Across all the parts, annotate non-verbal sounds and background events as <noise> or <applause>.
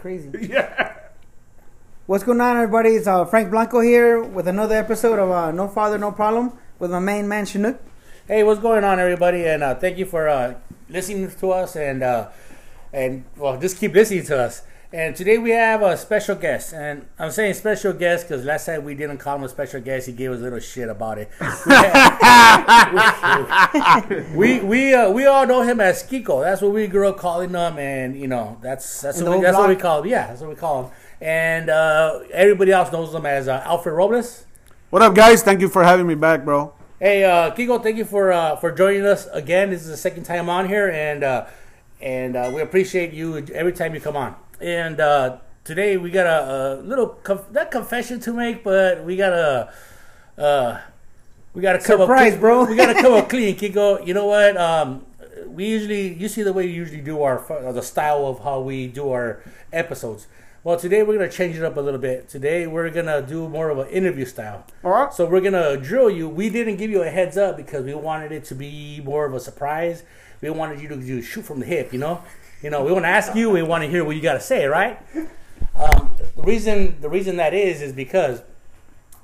crazy. <laughs> Yeah. What's going on, everybody? It's uh, Frank Blanco here with another episode of uh, No Father, No Problem with my main man Chinook. Hey, what's going on, everybody? And uh, thank you for uh, listening to us, and uh, and well, just keep listening to us. And today we have a special guest, and I'm saying special guest because last time we didn't call him a special guest, he gave us a little shit about it. <laughs> we we uh, we all know him as Kiko. That's what we grew up calling him, and you know that's that's what we, that's what we call him. Yeah, that's what we call him. And uh, everybody else knows him as uh, Alfred Robles. What up, guys? Thank you for having me back, bro. Hey, uh, Kiko, thank you for uh, for joining us again. This is the second time on here, and uh, and uh, we appreciate you every time you come on. And uh, today we got a, a little conf- not confession to make, but we got a uh, we got a Surprise, up, bro. We got to come up clean, Kiko. You know what? Um, we usually you see the way we usually do our uh, the style of how we do our episodes. Well, today we're gonna change it up a little bit. Today we're gonna do more of an interview style. All right. So we're gonna drill you. We didn't give you a heads up because we wanted it to be more of a surprise. We wanted you to do shoot from the hip. You know, you know. We want to ask you. We want to hear what you got to say, right? Um, the reason the reason that is is because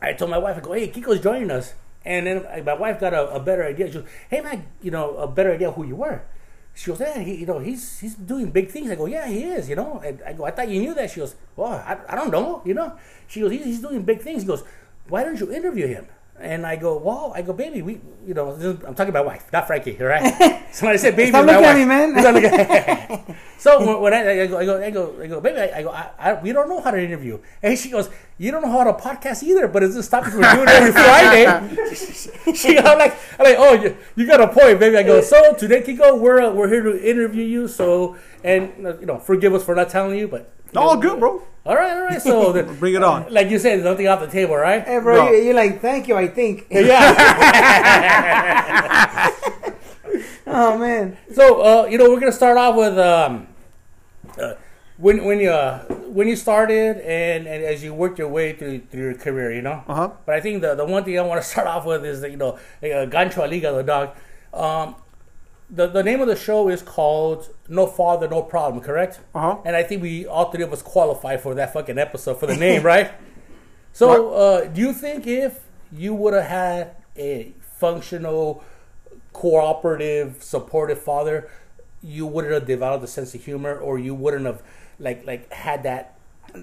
I told my wife, I go, hey, Kiko's joining us, and then my wife got a, a better idea. She goes, hey man, you know, a better idea of who you were. She goes, yeah, he, you know, he's he's doing big things. I go, yeah, he is, you know. And I go, I thought you knew that. She goes, well, I, I don't know, you know. She goes, he's, he's doing big things. He goes, why don't you interview him? And I go, well, I go, baby, we, you know, I'm talking about wife, not Frankie, all right? <laughs> Somebody said, baby, Stop my looking at me, man. <laughs> <laughs> Stop looking at- so when, when I, I go, I go, I go, I go, baby, I, I go, I, I, we don't know how to interview. And she goes, you don't know how to podcast either, but it's just stop you from doing it every Friday. <laughs> she, I'm like, I'm like, oh, you, you got a point, baby. I go, so today, Kiko, we're uh, we're here to interview you. So, and uh, you know, forgive us for not telling you, but All good, bro. all right, all right. So <laughs> then, Bring it on. like you said, nothing off the table, right? Hey, bro, No. you, you're like, thank you, I think. Yeah. <laughs> oh, man. So uh, you know, we're gonna start off with um, uh, when when you uh, when you started and, and as you worked your way through through your career, you know. Uh-huh. But I think the the one thing I want to <laughs> start off with is that you know, uh, Gancho Liga, the dog. Um, the the name of the show is called No Father, No Problem, correct? Uh-huh. And I think we all three of us qualify for that fucking episode for the name, <laughs> right? So, uh, do you think if you would have had a functional, cooperative, supportive father, you wouldn't have developed a sense of humor, or you wouldn't have like like had that?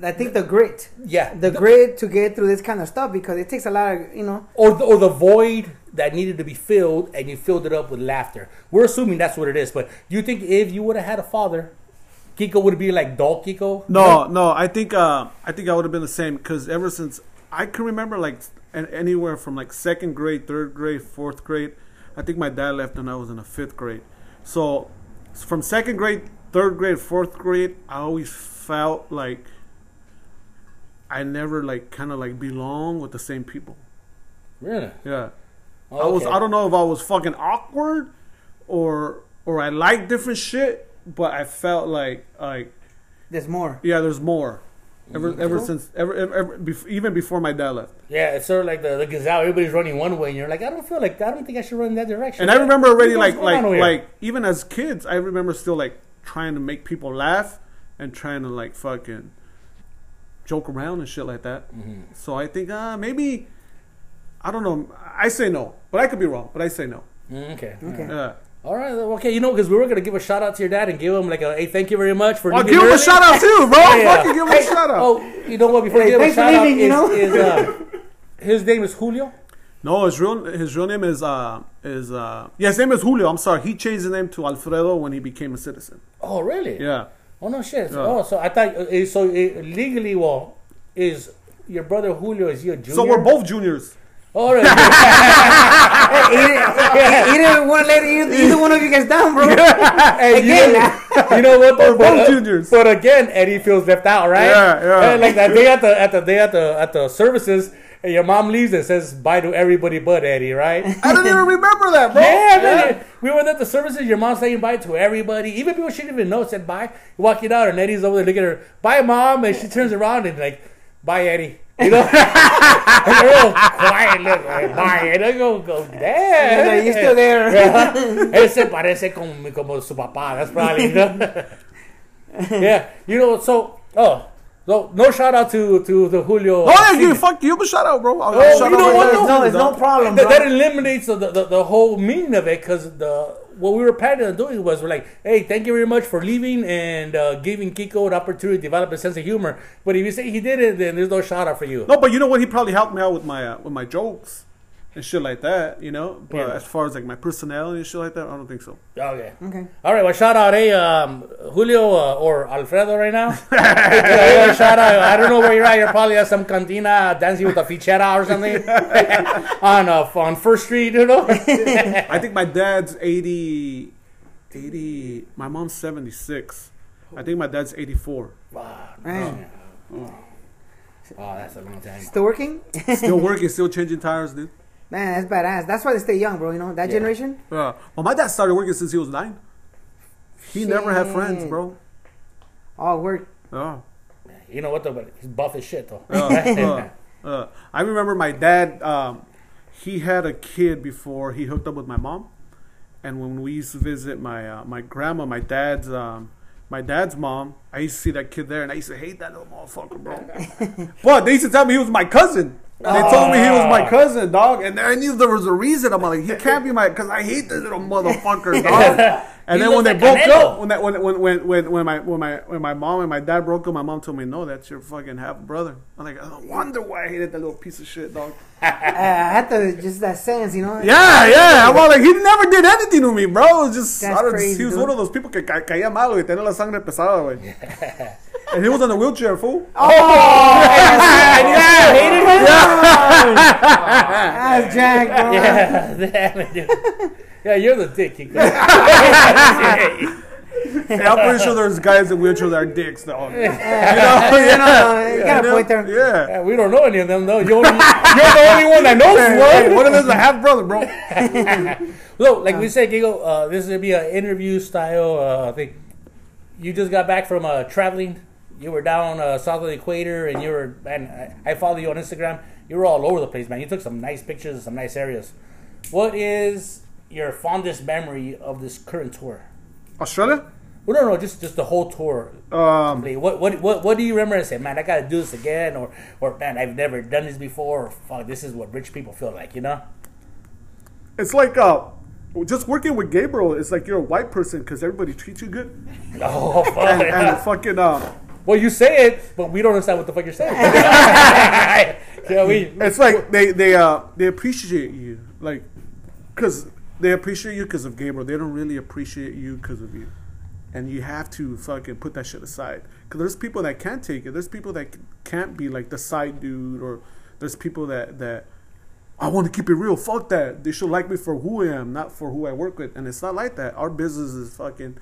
I think the grit. Yeah, The grit to get through this kind of stuff because it takes a lot of, you know. or the, or the void that needed to be filled, and you filled it up with laughter. We're assuming that's what it is, but do you think if you would have had a father, Kiko would be like dull Kiko? No, no. I think uh, I think I would have been the same because ever since I can remember, like an, anywhere from like second grade, third grade, fourth grade. I think my dad left when I was in the fifth grade. So from second grade, third grade, fourth grade, I always felt like I never like kind of like belong with the same people. really. Yeah. Oh, I was okay. I don't know if I was fucking awkward or or I like different shit, but I felt like like There's more. yeah, there's more. Ever ever Cool. since ever, ever, ever bef- even before my dad left. Yeah, it's sort of like the, the gazelle. Everybody's running one way, and you're like, I don't feel like I don't think I should run in that direction. And I remember already What's like like on over here? like even as kids, I remember still like trying to make people laugh and trying to like fucking joke around and shit like that. Mm-hmm. So I think uh maybe I don't know. I say no, but I could be wrong. But I say no. Mm, okay. Okay. Yeah. All right. Okay. You know, because we were gonna give a shout out to your dad and give him like a hey, thank you very much for. I'll leaving give him a shout out too, bro. Yeah, <laughs> yeah. Fucking give him a shout out. Oh, you know what? Before Hey, you give him a thanks for shout out, leaving, you is, know? is, uh, his name is Julio. No, his real his real name is uh is uh yeah his name is Julio. I'm sorry, he changed his name to Alfredo when he became a citizen. Oh, really? Yeah. Oh no, shit. Yeah. Oh, so I thought uh, so. Uh, legally, well, is your brother Julio? Is he a junior? So we're both juniors. All right. He didn't, he didn't want to let either, either one of you guys down, bro. <laughs> Again. know, <laughs> you know what? Though, We're but, both juniors. But again, Eddie feels left out, right? Yeah, yeah. And like that day at the at the day at the at the services, and your mom leaves and says bye to everybody but Eddie, right? I don't even remember that, bro. Yeah, man. We were at the services. Your mom saying bye to everybody, even people she didn't even know said bye. Walking out, and Eddie's over there looking at her. Bye, mom, and she turns around and like, bye, Eddie. You know, <laughs> and they're all quiet, look, like, bye, and I go, go, damn. Like, you're still there. <laughs> Él se parece como, como su papá. That's probably, you know? <laughs> yeah. You know, so Oh, so no shout out to to the Julio. Oh yeah, you Senior. fuck you, but shout out, bro. I'll, Oh, I'll shout you out know right what, there, though? No, too, it's no dog. problem, that, bro. that eliminates the, the, the whole meaning of it because the what we were planning on doing was we're like, hey, thank you very much for leaving and uh, giving Kiko an opportunity to develop a sense of humor. But if you say he did it, then there's no shout out for you. No, but you know what? He probably helped me out with my uh, with my jokes and shit like that. You know, but Yeah. as far as like my personality and shit like that, I don't think so. Okay. Okay. All right. Well, shout out, hey, um, Julio uh, or Alfredo right now. <laughs> Yeah, yeah, shout out. I don't know where you're at. You're probably at some cantina dancing with a fichera or something <laughs> on uh, on First Street. You know. <laughs> I think my dad's 80, 80 My mom's seventy six. I think my dad's eighty four. wow. Man. Oh, that's a long time. Still working? Still working, still changing tires, dude. Man, that's badass. That's why they stay young, bro. You know that Yeah. generation. Uh, well, my dad started working since he was nine. He never had friends, bro. All work. Oh. You know what though? But he's buff as shit though. Uh, uh, uh, I remember my dad. Um, he had a kid before he hooked up with my mom, and when we used to visit my uh, my grandma, my dad's um, my dad's mom, I used to see that kid there, and I used to hate that little motherfucker, bro. <laughs> but they used to tell me he was my cousin. They told me he was my ah. cousin, dog, and I knew there was a reason. I'm like, he can't be my, because I hate this little motherfucker, <laughs> dog. And He then when they broke up, when that when when when when when my when my when my mom and my dad broke up, my mom told me, "No, that's your fucking half brother." I'm like, I wonder why I hated that little piece of shit, dog. <laughs> I had to just that sense, you know. Yeah, yeah. I'm like, he never did anything to me, bro. It was just, I don't, crazy, he was one of those people que ca- caía mal, güey, tenía la sangre pesada, güey. <laughs> and he was on a wheelchair, fool. Oh, and you still <laughs> hated him? That's Jack, bro. <laughs> Yeah, <laughs> damn it, dude. Yeah, you're the dick. Kiko. Hey, I'm pretty sure there's guys in wheelchairs that are dicks, dog. you know, you know, you got a point there. Yeah. Yeah, we don't know any of them though. You're, only, you're the only one that knows Hey, one. one of them is a half brother, bro. Look, like we said, Kiko, uh, this is gonna be an interview style uh, thing. You just got back from uh, traveling. You were down uh, south of the equator, and you were. and I, I follow you on Instagram. You were all over the place, man. You took some nice pictures of some nice areas. What is your fondest memory of this current tour? Australia? Well, no, no, just just the whole tour. Um, What what what what do you remember and say, man, I gotta do this again, or or man, I've never done this before, or fuck, this is what rich people feel like, you know? it's like uh, just working with Gabriel. It's like you're a white person because everybody treats you good, <laughs> Oh, fuck. and, and fucking uh, Well, you say it, but we don't understand what the fuck you're saying. <laughs> yeah, we. it's like they they uh they appreciate you like because they appreciate you because of Gabriel. They don't really appreciate you because of you, and you have to fucking put that shit aside. Because there's people that can't take it. There's people that can't be like the side dude, or there's people that that I want to keep it real. Fuck that. They should like me for who I am, not for who I work with. And it's not like that. Our business is fucking.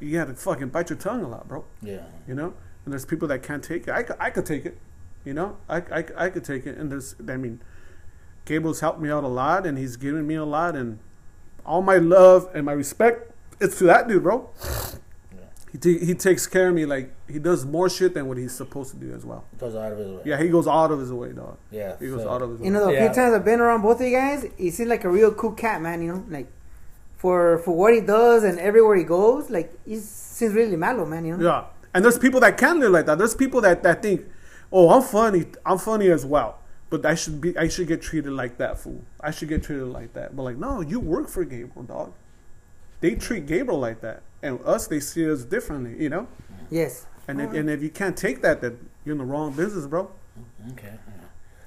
You gotta fucking bite your tongue a lot, bro Yeah. you know and there's people that can't take it i, could- I could take it you know I, I, I could take it and there's i mean Gabriel's helped me out a lot and he's given me a lot and all my love and my respect it's to that dude bro Yeah. he, ta- he takes care of me like he does more shit than what he's supposed to do as well Goes out of his way. yeah he goes out of his way dog Yeah. he goes so- out of his way You know, the Yeah. few times I've been around both of you guys, he seems like a real cool cat, man. You know, like for for what he does and everywhere he goes, like he seems really mellow, man. You know. Yeah, and there's people that can live like that. There's people that, that think, oh, I'm funny, I'm funny as well, but I should be, I should get treated like that fool. I should get treated like that. But like, no, you work for Gabriel, dog. They treat Gabriel like that, and us they see us differently, you know. Yes. And if, and if you can't take that, then you're in the wrong business, bro. Okay.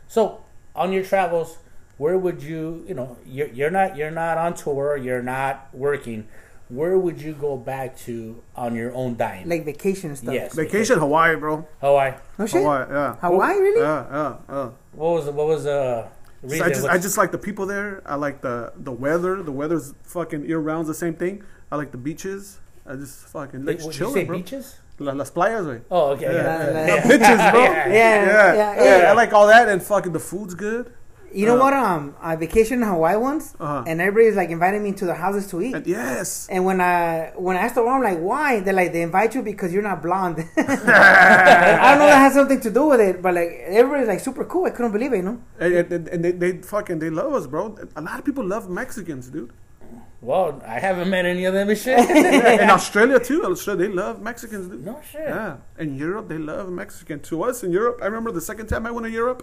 So, on your travels, where would you, you know, you're, you're not you're not on tour, you're not working. Where would you go back to on your own dime? Like vacation stuff. yes. Vacation Hawaii, bro. Hawaii. No shit. Hawaii, yeah. Hawaii, really? Yeah, yeah, yeah. What was what was uh, the So? I just, I just like the people there. I like the the weather. The weather's fucking year round the same thing. I like the beaches. I just fucking Wait, like what, you chilling, say bro. beaches? La, las playas, güey. Oh, okay. Yeah, Yeah. yeah, yeah. Bitches, bro. Yeah. Yeah, Yeah, yeah, yeah, yeah. I like all that, and fucking the food's good. You know Uh, what? Um, I vacationed in Hawaii once, Uh-huh. and everybody's like inviting me to their houses to eat. And yes, And when I when I asked around, I'm like, why? They're like, they invite you because you're not blonde. <laughs> I don't know that has something to do with it, but like everybody's like super cool. I couldn't believe it, you know. and, and, and they, they fucking they love us, bro. A lot of people love Mexicans, dude. Well, I haven't met any of them and shit. <laughs> in Australia too. Australia, they love Mexicans. Dude. no shit. Yeah, in Europe they love Mexican. To us in Europe, I remember the second time I went to Europe,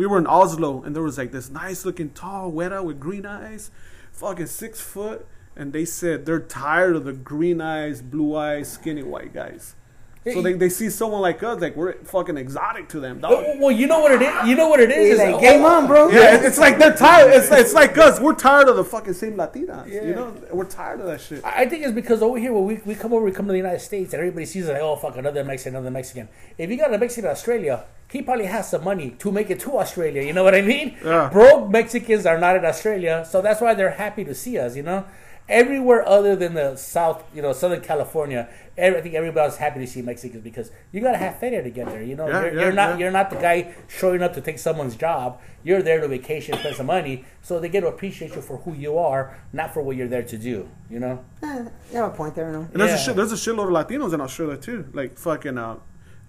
we were in Oslo, and there was like this nice looking tall weta with green eyes, fucking six foot, and they said they're tired of the green eyes, blue eyes, skinny white guys. So they, they see someone like us, like we're fucking exotic to them, dog. Well, well, you know what it is. You know what it is. He's is like, oh, on, bro. Yeah, it's- it's like they're tired. It's, it's like us. We're tired of the fucking same Latinas. Yeah. You know, we're tired of that shit. I think it's because over here when we, we come over, we come to the United States, and everybody sees it like, oh fuck, another Mexican, another Mexican. If you got a Mexican in Australia, he probably has some money to make it to Australia. You know what I mean? Yeah. Broke Mexicans are not in Australia, so that's why they're happy to see us. You know, everywhere other than the South, you know, Southern California, every, I think everybody's happy to see Mexicans because you gotta have feria to get there. You know, Yeah, you're, yeah, you're not yeah. you're not the guy showing up to take someone's job. You're there to vacation, spend some money, so they get to appreciate you for who you are, not for what you're there to do. You know. Eh, you have a point there, no? And there's a Yeah. there's a shitload of Latinos in Australia too, like fucking uh,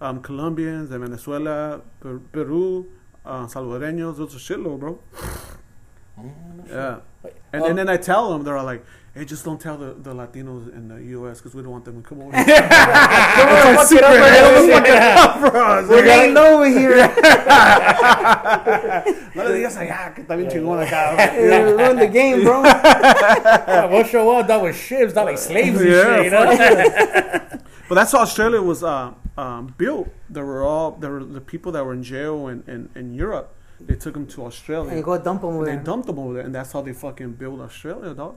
um, Colombians, and Venezuela, Per- Peru, uh, Salvadoreños. There's a shitload, bro. Yeah. Wait, And, um, and then I tell them, they're like, "Hey, just don't tell the, the Latinos in the U.S. because we don't want them to come over." <laughs> here." Don't It's a fuck it up, secret. man. Don't fuck it. We're getting low over here. <laughs> No le digas allá que está bien chingón acá. <laughs> You ruined the game, bro. Yeah, we'll show up that with ships, not like slaves and Yeah, shit, you know? But that's how Australia was uh, um, built. There were all there were the people that were in jail in, in, in Europe. They took them to Australia. And you go dump them over They there. dumped them over there, and that's how they fucking built Australia, dog.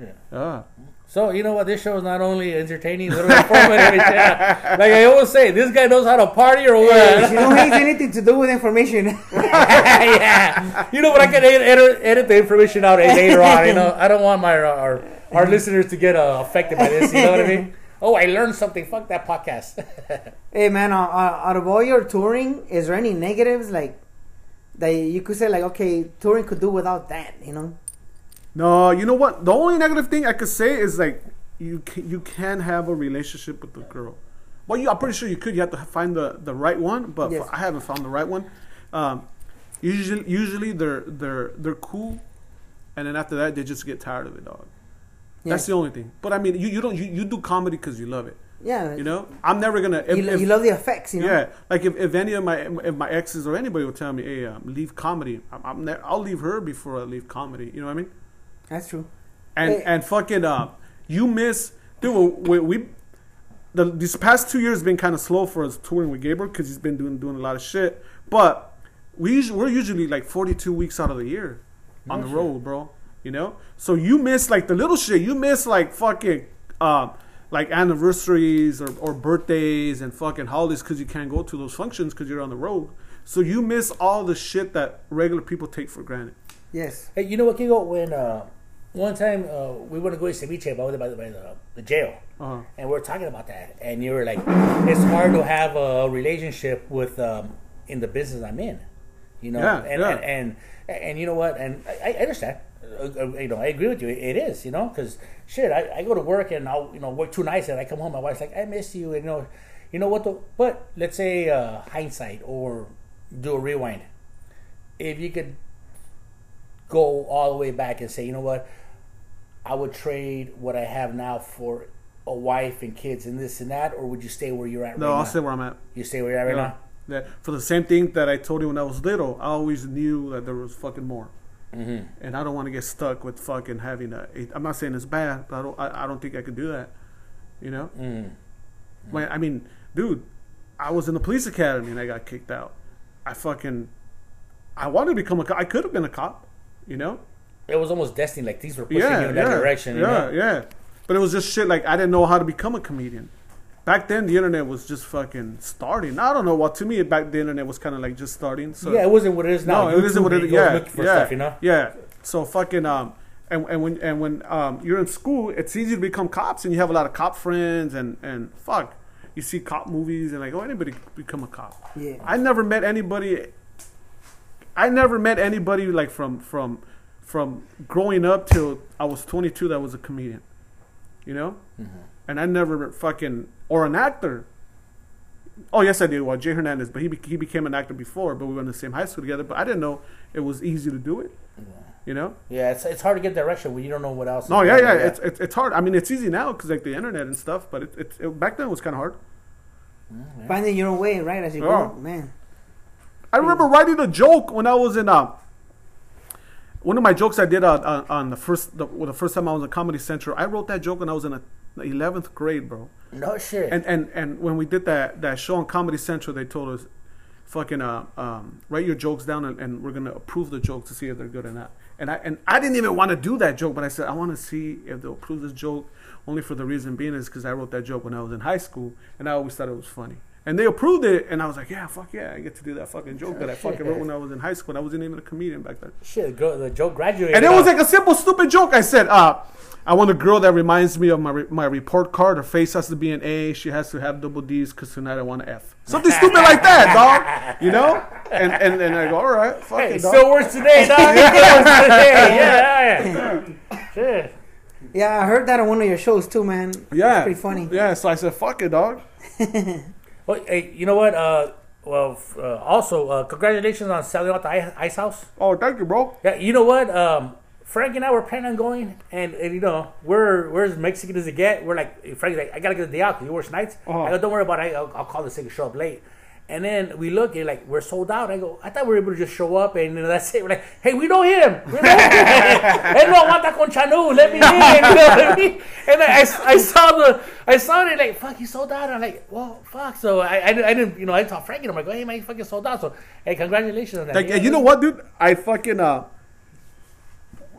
Yeah. So, you know what? This show is not only entertaining, but informative. <laughs> yeah. Like I always say, this guy knows how to party or what? <laughs> you don't have anything to do with information. <laughs> yeah. You know what? I can edit, edit, the information out later on. You know, I don't want my uh, our our listeners to get uh, affected by this. You know what I mean? Oh, I learned something. Fuck that podcast. hey, man, uh, uh, out of all your touring, is there any negatives like that you could say like, okay, touring could do without that, you know? No, you know what? The only negative thing I could say is like you can, you can have a relationship with the girl. Well, you, I'm pretty sure you could. You have to find the, the right one, but Yes. I haven't found the right one. Um, usually, usually they're they're they're cool, and then after that they just get tired of it, dog. That's the only thing. But I mean, you, you don't you, you do comedy because you love it. Yeah, You know, I'm never gonna. If, you, if- you love the effects, you know? Yeah, like if, if any of my if my exes or anybody will tell me, "Hey, um, leave comedy," I'm, I'm ne- I'll leave her before I leave comedy. You know what I mean? That's true. And Hey. and fucking uh, you miss, dude. We, we the these past two years been kind of slow for us touring with Gabriel because he's been doing doing a lot of shit. But we usually, we're usually like 42 weeks out of the year on No the shit. road, bro. You know, so you miss like the little shit. You miss like fucking um like anniversaries or, or birthdays and fucking holidays because you can't go to those functions because you're on the road. So you miss all the shit that regular people take for granted. Yes. Hey, you know what, Kiko? When uh, one time uh, we went to go to ceviche by the, by the, by the, the jail, Uh-huh. and we were talking about that, and you were like, "It's hard to have a relationship with um, in the business I'm in," you know. Yeah, and, yeah. and and and you know what? And I, I understand. Uh, uh, you know, I agree with you. It is, you know, because shit, I, I go to work and I'll you know work two nights and I come home. My wife's like, "I miss you," and you know, you know what? The, but let's say uh, hindsight or do a rewind. If you could go all the way back and say, you know what, I would trade what I have now for a wife and kids and this and that, or would you stay where you're at right now? No, right I'll now? stay where I'm at. you stay where you're at right Yeah. now. That for the same thing that I told you when I was little, I always knew that there was fucking more, Mm-hmm. and I don't want to get stuck with fucking having a. I'm not saying it's bad, but I don't. I, I don't think I could do that. You know, Mm. When- I mean, dude, I was in the police academy and I got kicked out. I fucking, I wanted to become a cop. I could have been a cop. You know, It was almost destiny. Like these were pushing yeah, you in yeah, that direction. You yeah, know? yeah. But it was just shit. Like I didn't know how to become a comedian. Back then, the internet was just fucking starting. I don't know what. To me, back then, the internet was kind of like just starting. So yeah, it wasn't what it is now. no, it isn't what it is. Yeah, yeah, stuff, you know. yeah. So fucking um, and and when and when um you're in school, it's easy to become cops, and you have a lot of cop friends, and and fuck, you see cop movies, and like oh anybody become a cop. Yeah. I never met anybody. I never met anybody like from from from growing up till I was 22 that was a comedian, you know, Mm-hmm. and I never fucking or an actor. Oh yes, I did. Well, Jay Hernandez, but he be, he became an actor before, but we were in the same high school together. But I didn't know it was easy to do it. You You know? Yeah, it's it's hard to get direction when you don't know what else. No, is yeah, yeah. on. It's, it's it's hard. I mean, it's easy now because like the internet and stuff. But it, it, it back then it was kind of hard. Finding your own way, right? As you Yeah. go, man. I remember writing a joke when I was in uh, one of my jokes I did uh, on, on the first the, well, the first time I was in Comedy Central. I wrote that joke when I was in a eleventh grade, bro. no shit. And and and when we did that that show on Comedy Central, they told us, "Fucking uh, um, write your jokes down, and, and we're gonna approve the jokes to see if they're good or not." And I and I didn't even want to do that joke, but I said I want to see if they'll approve this joke. Only for the reason being is because I wrote that joke when I was in high school, and I always thought it was funny. And they approved it, and I was like, "Yeah, fuck yeah, I get to do that fucking joke that I <laughs> fucking wrote when I was in high school. And I wasn't even a comedian back then." shit, girl, the joke graduated. And it was like a simple, stupid joke. I said, uh, I want a girl that reminds me of my re- my report card. Her face has to be an A. She has to have double D's because tonight I want an F. Something stupid like that, <laughs> dog. You know? And and, and I go, all right, fuck Hey, it, it dog. still works today, dog. It <laughs> still works today. Yeah, yeah. Shit. Yeah, I heard that on one of your shows too, man. yeah, It's pretty funny. Yeah, so I said, fuck it, dog. Well, hey, you know what? Uh, well, uh, also, uh, congratulations on selling out the ice, house. Oh, thank you, bro. Yeah, you know what? Um, Frank and I were planning on going, and, and you know, we're we're as Mexican as it get. We're like, Frank's like, I gotta get the day out because he works nights. Uh-huh. I go, don't worry about it. I'll, I'll call the second show up late. And then we look and like we're sold out. I go, I thought we were able to just show up and you know, that's it. We're like, hey, we know him. We know him. <laughs> Él no aguanta con. Let me in. <laughs> You know what I mean? And I, I, I saw the, I saw it like, fuck, he sold out. I'm like, well, fuck. So I, I, didn't- I didn't, you know, I told Frank and I'm like, hey, man, you fucking sold out. So hey, congratulations on that. Like, Yeah, and you know what, dude? I fucking uh,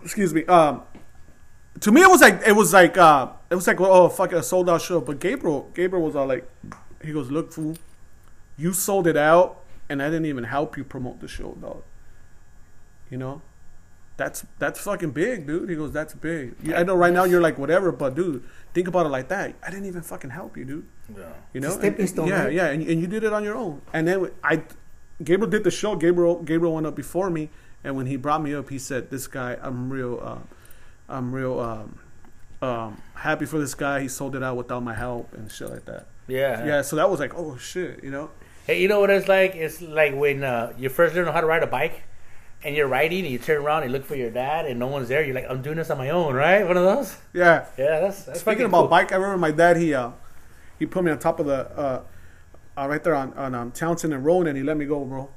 excuse me. Um, to me, it was like it was like uh, it was like oh fuck, a sold out show. But Gabriel, Gabriel was all like, he goes, look, fool, you sold it out, and I didn't even help you promote the show, dog. You know, that's that's fucking big, dude. He goes, that's big. You- I know right now you're like whatever, but dude, think about it like that. I didn't even fucking help you, dude. Yeah. You know, It's stepping And- stone, Yeah, right? yeah, and, and you did it on your own. And then I, Gabriel did the show. Gabriel, Gabriel went up before me, and when he brought me up, he said, "This guy, I'm real, uh, I'm real um, um, happy for this guy. He sold it out without my help and shit like that." Yeah. Yeah, so that was like, oh shit, you know. Hey, you know what it's like? It's like when uh, you first learn how to ride a bike, and you're riding, and you turn around and look for your dad, and no one's there. You're like, I'm doing this on my own, right? One of those. Yeah. Yeah, that's, that's Speaking about cool. bike, I remember my dad. He uh, he put me on top of the uh, uh right there on on um, Townsend and Rowan, and he let me go, bro.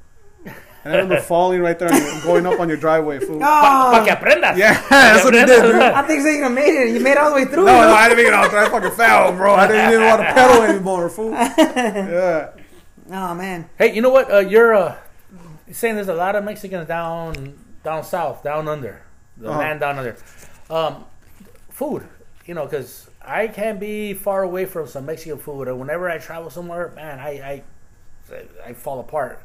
And I remember <laughs> falling right there and going up on your driveway, fool. Pa, pa que aprendas. Yeah, <laughs> that's what he did, dude. I think so you made it. You made it all the way through. No, no, I didn't make it out. I fucking fell, bro. I didn't even want to pedal <laughs> anymore, fool. Yeah. Oh man. Hey, you know what? Uh, you're uh, saying there's a lot of Mexicans down down south, down under, the Uh-huh. land down under. Um, food, you know, because I can't be far away from some Mexican food, and whenever I travel somewhere, man, I I, I fall apart.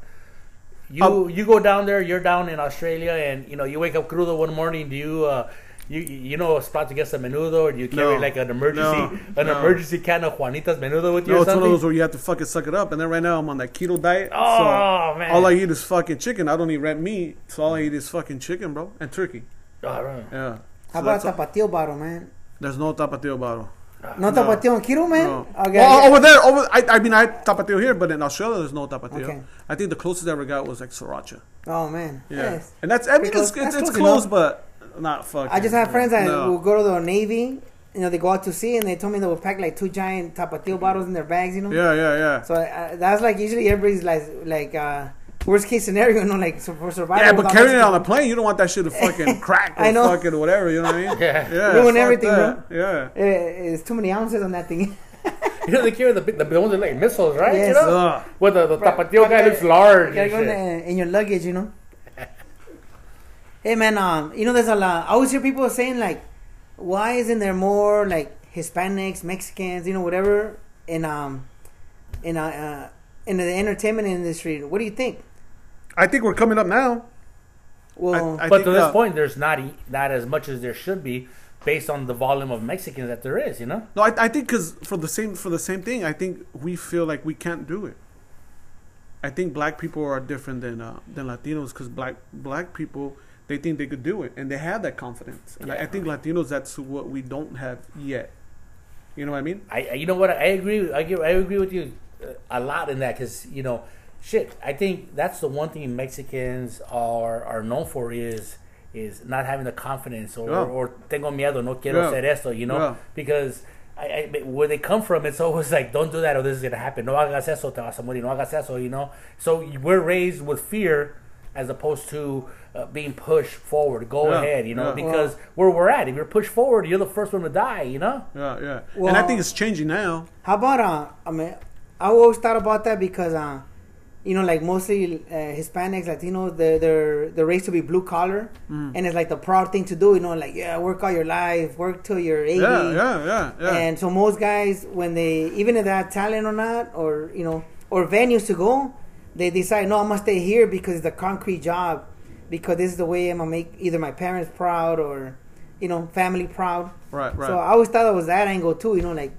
You Um, you go down there, you're down in Australia, and you know you wake up crudo one morning. Do you uh, you you know a spot to get some menudo, or do you carry No. like an emergency No. an No. emergency can of Juanita's menudo with you? No, or it's one something? of those where you have to fucking suck it up. And then right now I'm on that keto diet. Oh, so man. All I eat is fucking chicken. I don't eat red meat. So all I eat is fucking chicken, bro. And turkey. Oh, I don't know. Yeah. How So about that's all- tapatio bottle, man? There's no tapatio bottle. No, tapatio on keto, man. No. Okay. Well, over there, over I, I mean, I had tapatio here, but in Australia, there's no tapatio. Okay. I think the closest I ever got was like sriracha. oh man. Yeah, Yes. and that's I mean, Because it's it's, that's it's close close, but not fucking. I just have friends that No. will go to the Navy. You know, they go out to sea, and they told me they would pack like two giant tapatio bottles in their bags. You know. Yeah, yeah, yeah. So uh, that's like usually everybody's like like uh, worst case scenario, <laughs> you know, like for survival. Yeah, but carrying it on a plane, you don't want that shit to <laughs> fucking crack or I know. fucking whatever. You know what I mean? <laughs> Yeah. yeah. Ruin everything, that. Yeah. Eh, It's too many ounces on that thing. You know they carry the big- the, the ones that like missiles, right? Yes. You know, Ugh. where the, the tapatio guy looks large. You gotta go in, the, in your luggage, you know. Hey man, um, you know, there's a lot. I always hear people saying like, why isn't there more like Hispanics, Mexicans, you know, whatever in um in uh, uh in the entertainment industry? What do you think? I think we're coming up now. Well, I but to this uh, point, there's not e- not as much as there should be, based on the volume of Mexicans that there is. You know. No, I, I think because for the same for the same thing, I think we feel like we can't do it. I think black people are different than uh, than Latinos because black black people they think they could do it and they have that confidence. And I, I think Latinos that's what we don't have yet. You know what I mean? I, you know what? I agree. I agree, I agree with you uh, a lot in that because you know, shit. I think that's the one thing Mexicans are are known for is is not having the confidence or, Yeah. or tengo miedo, no quiero Yeah. hacer esto, you know, Yeah. because I, I, where they come from, it's always like, don't do that or this is gonna happen. No hagas eso, te vas a morir. No hagas eso, you know. So we're raised with fear as opposed to uh, being pushed forward. Go Yeah. ahead, you know, Yeah. because where we're at, if you're pushed forward, you're the first one to die, you know. Yeah, yeah. and I think it's changing now. How about uh? I mean, I always thought about that because uh, you know, like mostly uh, Hispanics, Latinos, they're they're they're raised to be blue collar, Mm. and it's like the proud thing to do. You know, like yeah, work all your life, work till you're eighty. Yeah, yeah, yeah, yeah. And so most guys, when they even if they have talent or not, or you know, or venues to go, they decide no, I'm gonna stay here because it's a concrete job, because this is the way I'm gonna make either my parents proud or, you know, family proud. right, right. So I always thought it was that angle too. You know, like,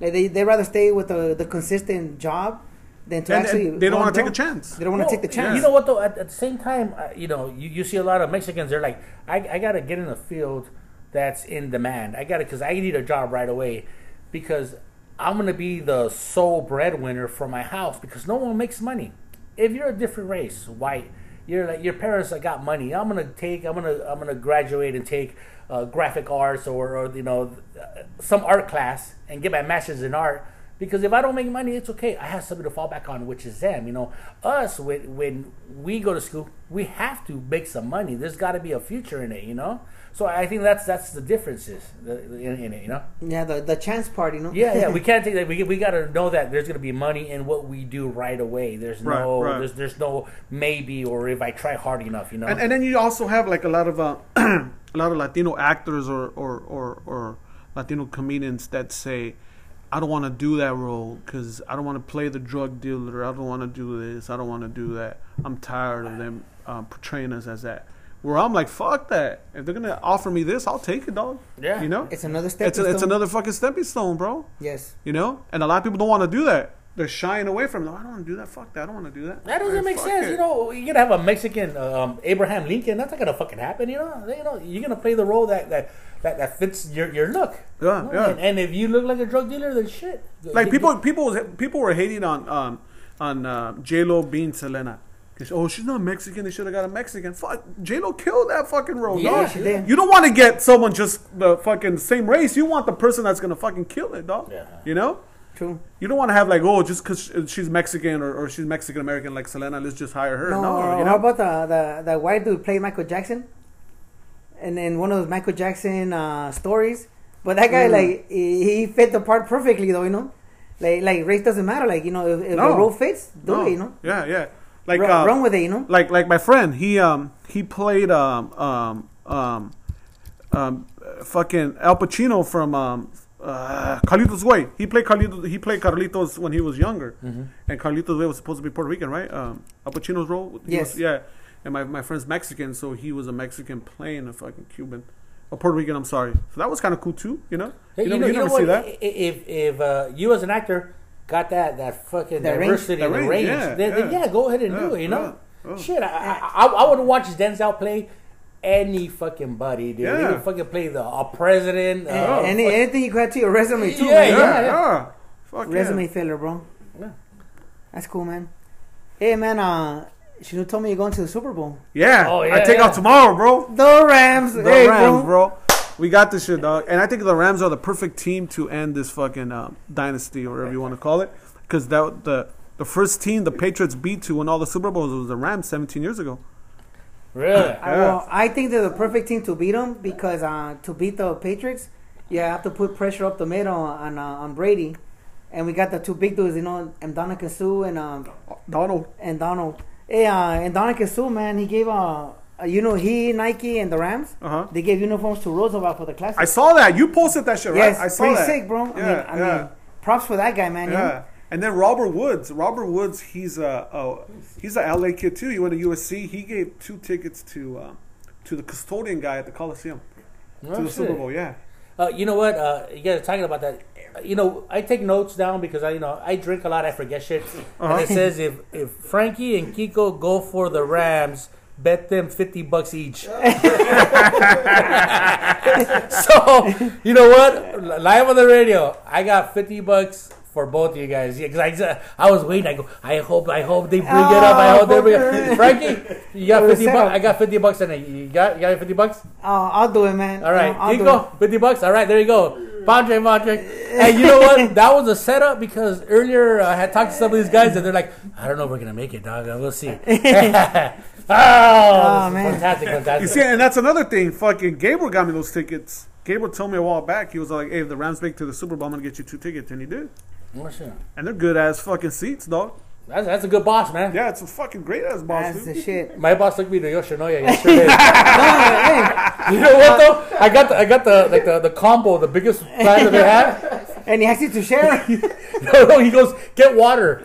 like they they rather stay with the the consistent job than to and, actually. and they don't want to take a chance. They don't want to take the chance. You know what though? At, at the same time, uh, you know, you, you see a lot of Mexicans. They're like, I, I gotta get in a field that's in demand. I gotta because I need a job right away because I'm gonna be the sole breadwinner for my house because no one makes money. If you're a different race, white, you're like your parents have got money. I'm gonna take. I'm gonna I'm gonna graduate and take uh, graphic arts or, or you know uh, some art class and get my master's in art. Because if I don't make money, it's okay. I have something to fall back on, which is them. You know, us when when we go to school, we have to make some money. There's got to be a future in it. You know, so I think that's that's the differences in, in it. You know. yeah, the the chance part. You know. Yeah, yeah. We <laughs> can't take that. We we got to know that there's going to be money in what we do right away. There's Right, no right. there's there's no maybe or if I try hard enough. You know. and, and then you also have like a lot of uh, <clears throat> a lot of Latino actors or or, or, or Latino comedians that say, "I don't want to do that role because I don't want to play the drug dealer. I don't want to do this. I don't want to do that. I'm tired of them uh, portraying us as that." Where I'm like, "Fuck that! If they're gonna offer me this, I'll take it, dog." Yeah. you know, It's another step. it's a, it's another fucking stepping stone, bro. Yes. You know, and a lot of people don't want to do that. They're shying away from. it. I don't want to do that. Fuck that. I don't want to do that. That doesn't Like, make sense. it. You know, you're gonna have a Mexican um, Abraham Lincoln. That's not gonna fucking happen. You know, you know, you're gonna play the role that that, that, that fits your, your look. Yeah, You know? yeah. And, and if you look like a drug dealer, then shit. like people people people were hating on um on uh, J Lo being Selena. 'Cause, Oh, she's not Mexican. They should have got a Mexican. Fuck, J Lo killed that fucking role. Yeah, dog. she did. You don't want to get someone just the fucking same race. You want the person that's gonna fucking kill it, dog. Yeah. You know. True. You don't want to have like oh just because she's Mexican or, or she's Mexican American like Selena, let's just hire her. No, No, or you how know. about the, the the white dude played Michael Jackson, and then one of those Michael Jackson uh, stories. But that guy, Mm. like, he, he fit the part perfectly, though. You know, like like race doesn't matter. Like you know, if, if No. the role fits, do No. it. You know, Yeah, yeah. Like run, uh, run with it. You know. like like my friend he um he played um um um um fucking Al Pacino from um uh, Carlito's Way. He played Carlitos. He played Carlitos when he was younger, Mm-hmm. and Carlito's Way was supposed to be Puerto Rican, right? Um, Al Pacino's role. Yes. was- yeah. And my my friend's Mexican, so he was a Mexican playing a fucking Cuban, a Puerto Rican. I'm sorry. So that was kind of cool too. You know. Hey, You, you, never, know, you you never know see what? that. If if uh, you as an actor got that that fucking That diversity, That the range, range, yeah, then, then yeah. yeah, go ahead and Yeah, do it. You know, yeah, oh. shit, I, I, I, I would watch Denzel play any fucking buddy, dude. He Yeah. would fucking play the a president. Uh, And, any, fuck- anything you got to your resume too. Yeah, man. Yeah, yeah. yeah. Fuck Resume yeah. filler, bro. Yeah. That's cool, man. Hey, man. Uh, she told me you're going to the Super Bowl. Yeah. Oh, I take yeah. off tomorrow, bro. The Rams. The hey, Rams, bro. bro. We got this shit, dog. And I think the Rams are the perfect team to end this fucking um, dynasty or whatever you want to call it. Because that the the first team the Patriots beat to win all the Super Bowls was the Rams 17 years ago. really? I, well, I think they're the perfect team to beat them because uh, to beat the Patriots, you have to put pressure up the middle on uh, on Brady, and we got the two big dudes, you know, and Ndamukong Suh and um, Donald. and Donald. Hey, uh, and Ndamukong Suh, man, he gave uh, uh, you know, he Nike and the Rams, Uh huh. they gave uniforms to Roosevelt for the classic. I saw that. You posted that shit, right? yes, I saw pretty that. sick, bro. I Yeah, mean, I yeah. mean, props for that guy, man. you know? Yeah. And then Robert Woods. Robert Woods, he's a oh, he's a LA kid too. He went to USC. He gave two tickets to uh, to the custodian guy at the Coliseum No to the shit. Super Bowl. Yeah. Uh, you know what? Uh, you guys are talking about that. You know, I take notes down because I, you know, I drink a lot. I forget shit. Uh-huh. And it says if if Frankie and Kiko go for the Rams, bet them fifty bucks each. <laughs> <laughs> so you know what? Live on the radio, I got fifty bucks for both of you guys. Yeah, because I, I was waiting. I go. I hope. I hope they bring it up. I Oh, hope they bring it. <laughs> Frankie, you got fifty bucks. I got fifty bucks in it. You got you got fifty bucks. Oh, I'll do it, man. All right, do Nico, fifty bucks. All right, there you go. Padre, Padre. Hey, you know what? That was a setup because earlier uh, I had talked to some of these guys and they're like, I don't know if we're gonna make it, dog. We'll see. <laughs> oh, Oh, man. fantastic, fantastic. You see, and that's another thing. Fucking Gabriel got me those tickets. Gabriel told me a while back. He was like, "Hey, if the Rams make it to the Super Bowl, I'm gonna get you two tickets," and he did. Oh, shit. And they're good ass fucking seats, dog. That's, that's a good boss, man. Yeah, it's a fucking great ass boss. That's the shit. My boss took me to Yoshinoya <laughs> yesterday. No, <laughs> you know what though? I got the I got the like the, the combo, the biggest platter they have. hey, and he asked you to share. No, no, he goes, get water,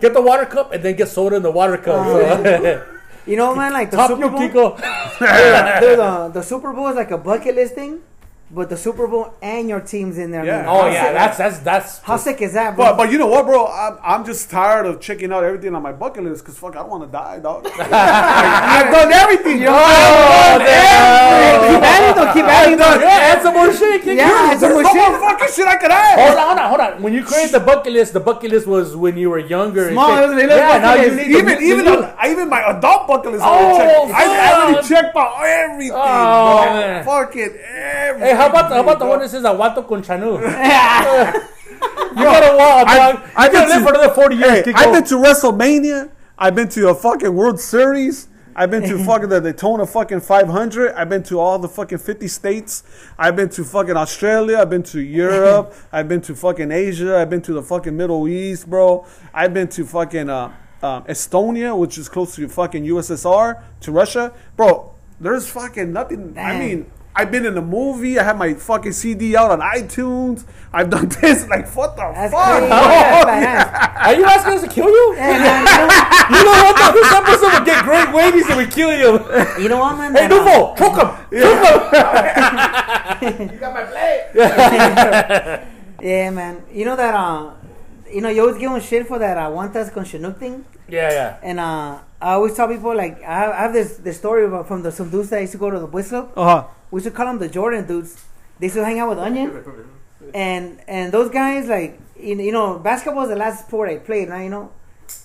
get the water cup, and then get soda in the water cup. Oh, so, You know, man, like the top Super Bowl. Kiko. <laughs> Dude, the, the Super Bowl is like a bucket list thing, but the Super Bowl and your team's in there. Yeah. man. Oh How yeah, sick- that's that's that's. how sick is that, bro? But but you know what, bro? I'm, I'm just tired of checking out everything on my bucket list because fuck, I don't want to die, dog. Like, I've done everything. You know, Oh, Hey, keep adding, though, keep adding, though. Yeah, add some more shit. Kiko. Yeah, add some more no more shit. fucking shit I could add. Hold on, hold on, hold on. When you created the bucket list, the bucket list was when you were younger. and Small, shit. was a little yeah, bucket now you list. need the- even the even new- I even my adult bucket list. Oh, I already oh, checked. I, I fuck. already checked out everything. Oh, bro. man. Fucking everything. Hey, how about the, how about the one that says Aguanto con Chanu? <laughs> <laughs> you gotta walk, I- dog. I You gotta been live to- for another forty years. Hey, I've been to WrestleMania. I've been to a fucking World Series. I've been to <laughs> fucking the Daytona fucking 500. I've been to all the fucking 50 states. I've been to fucking Australia. I've been to Europe. I've been to fucking Asia. I've been to the fucking Middle East, bro. I've been to fucking uh, uh, Estonia, which is close to fucking USSR, to Russia, bro. There's fucking nothing. I mean, I've been in a movie. I have my fucking CD out on iTunes. I've done <laughs> this. Like, what the That's fuck? crazy. bro? That's <laughs> badass. Are you asking us to kill you? Hey, man, you know, You know what? Though? This episode would get great ratings if we kill you. you know what, man? Hey, That, uh, Duvo, choke him. <laughs> You got my blade. Yeah, man. You know that, uh, you know, you always give him shit for that uh, Wantas con Chinook thing. Yeah, yeah. And uh, I always tell people, like, I have, I have this, this story about from the some dudes that used to go to the whistle. Uh-huh. We used to call them the Jordan dudes. They used to hang out with Onion. And and those guys, like, you you know, basketball is the last sport I played, right? You know?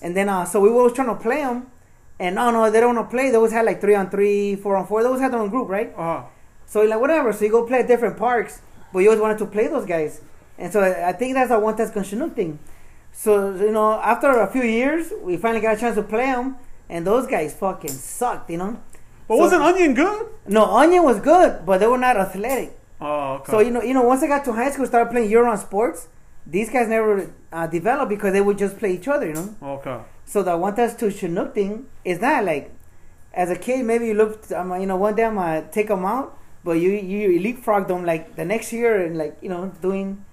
And then, uh, so we were always trying to play them. And no, no, they don't want to play. They always had like three on three, four on four. They always had their own group, right? Uh-huh. So like, whatever. So you go play at different parks, but you always wanted to play those guys. And so I I think that's a one test con Chinook thing. So, you know, after a few years, we finally got a chance to play them, and those guys fucking sucked, you know? But So- wasn't Onion good? No, Onion was good, but they were not athletic. Oh, okay. So, you know, you know, once I got to high school, started playing year-round sports, these guys never uh, developed because they would just play each other, you know? Okay. So the one test to Chinook thing is not like, as a kid, maybe you looked, um, you know, one day I'm gonna take them out, but you you leapfrog them like the next year and like you know doing,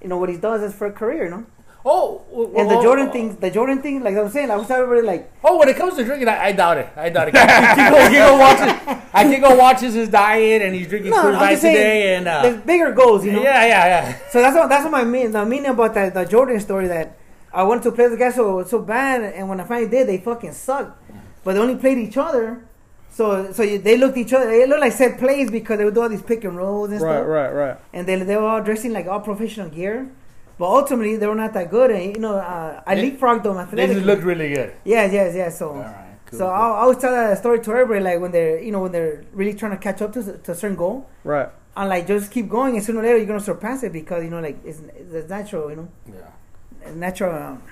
you know what he does is for a career, you know. Oh, And the Jordan oh, thing, the Jordan thing, like I'm saying, I was everybody like, Oh, when it comes to drinking, I, I doubt it. I doubt it. Kiko, Kiko watches. I Kiko watches his diet, and he's drinking no, Coors Light today, and uh, there's bigger goals, you know. yeah, yeah, yeah. So that's what that's what I mean. The meaning about that the Jordan story that I wanted to play the guys so so bad, and when I finally did, they fucking sucked. But they only played each other. So so you, they looked each other. They looked like set plays because they would do all these pick and rolls and Right, stuff. right, right. And they they were all dressing like all professional gear. But ultimately, they were not that good. And you know, uh, I They- leapfrogged them They athletically. just looked really good. Yes, yes, yes. So. All right, cool. So I I always tell that story to everybody, like when they're, you know, when they're really trying to catch up to, to a certain goal, Right. and like just keep going, and sooner or later you're gonna surpass it because you know, like it's, it's natural, you know, yeah. natural. Um,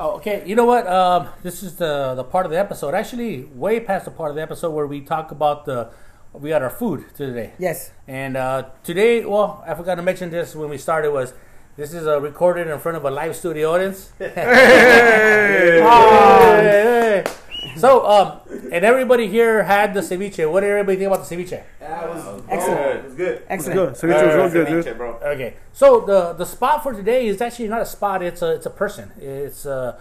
Oh, okay. You know what? Um, this is the the part of the episode. Actually, way past the part of the episode where we talk about the we got our food today. yes. And uh, today, well, I forgot to mention this when we started. Was this is uh, recorded in front of a live studio audience? <laughs> Hey! Hey, hey. So, um, and everybody here had the ceviche. What did everybody think about the ceviche? That was Excellent. Good. It was good. Excellent. Good. So was real good, dude. Ceviche, bro. Okay, so the the spot for today is actually not a spot. It's a it's a person. It's a,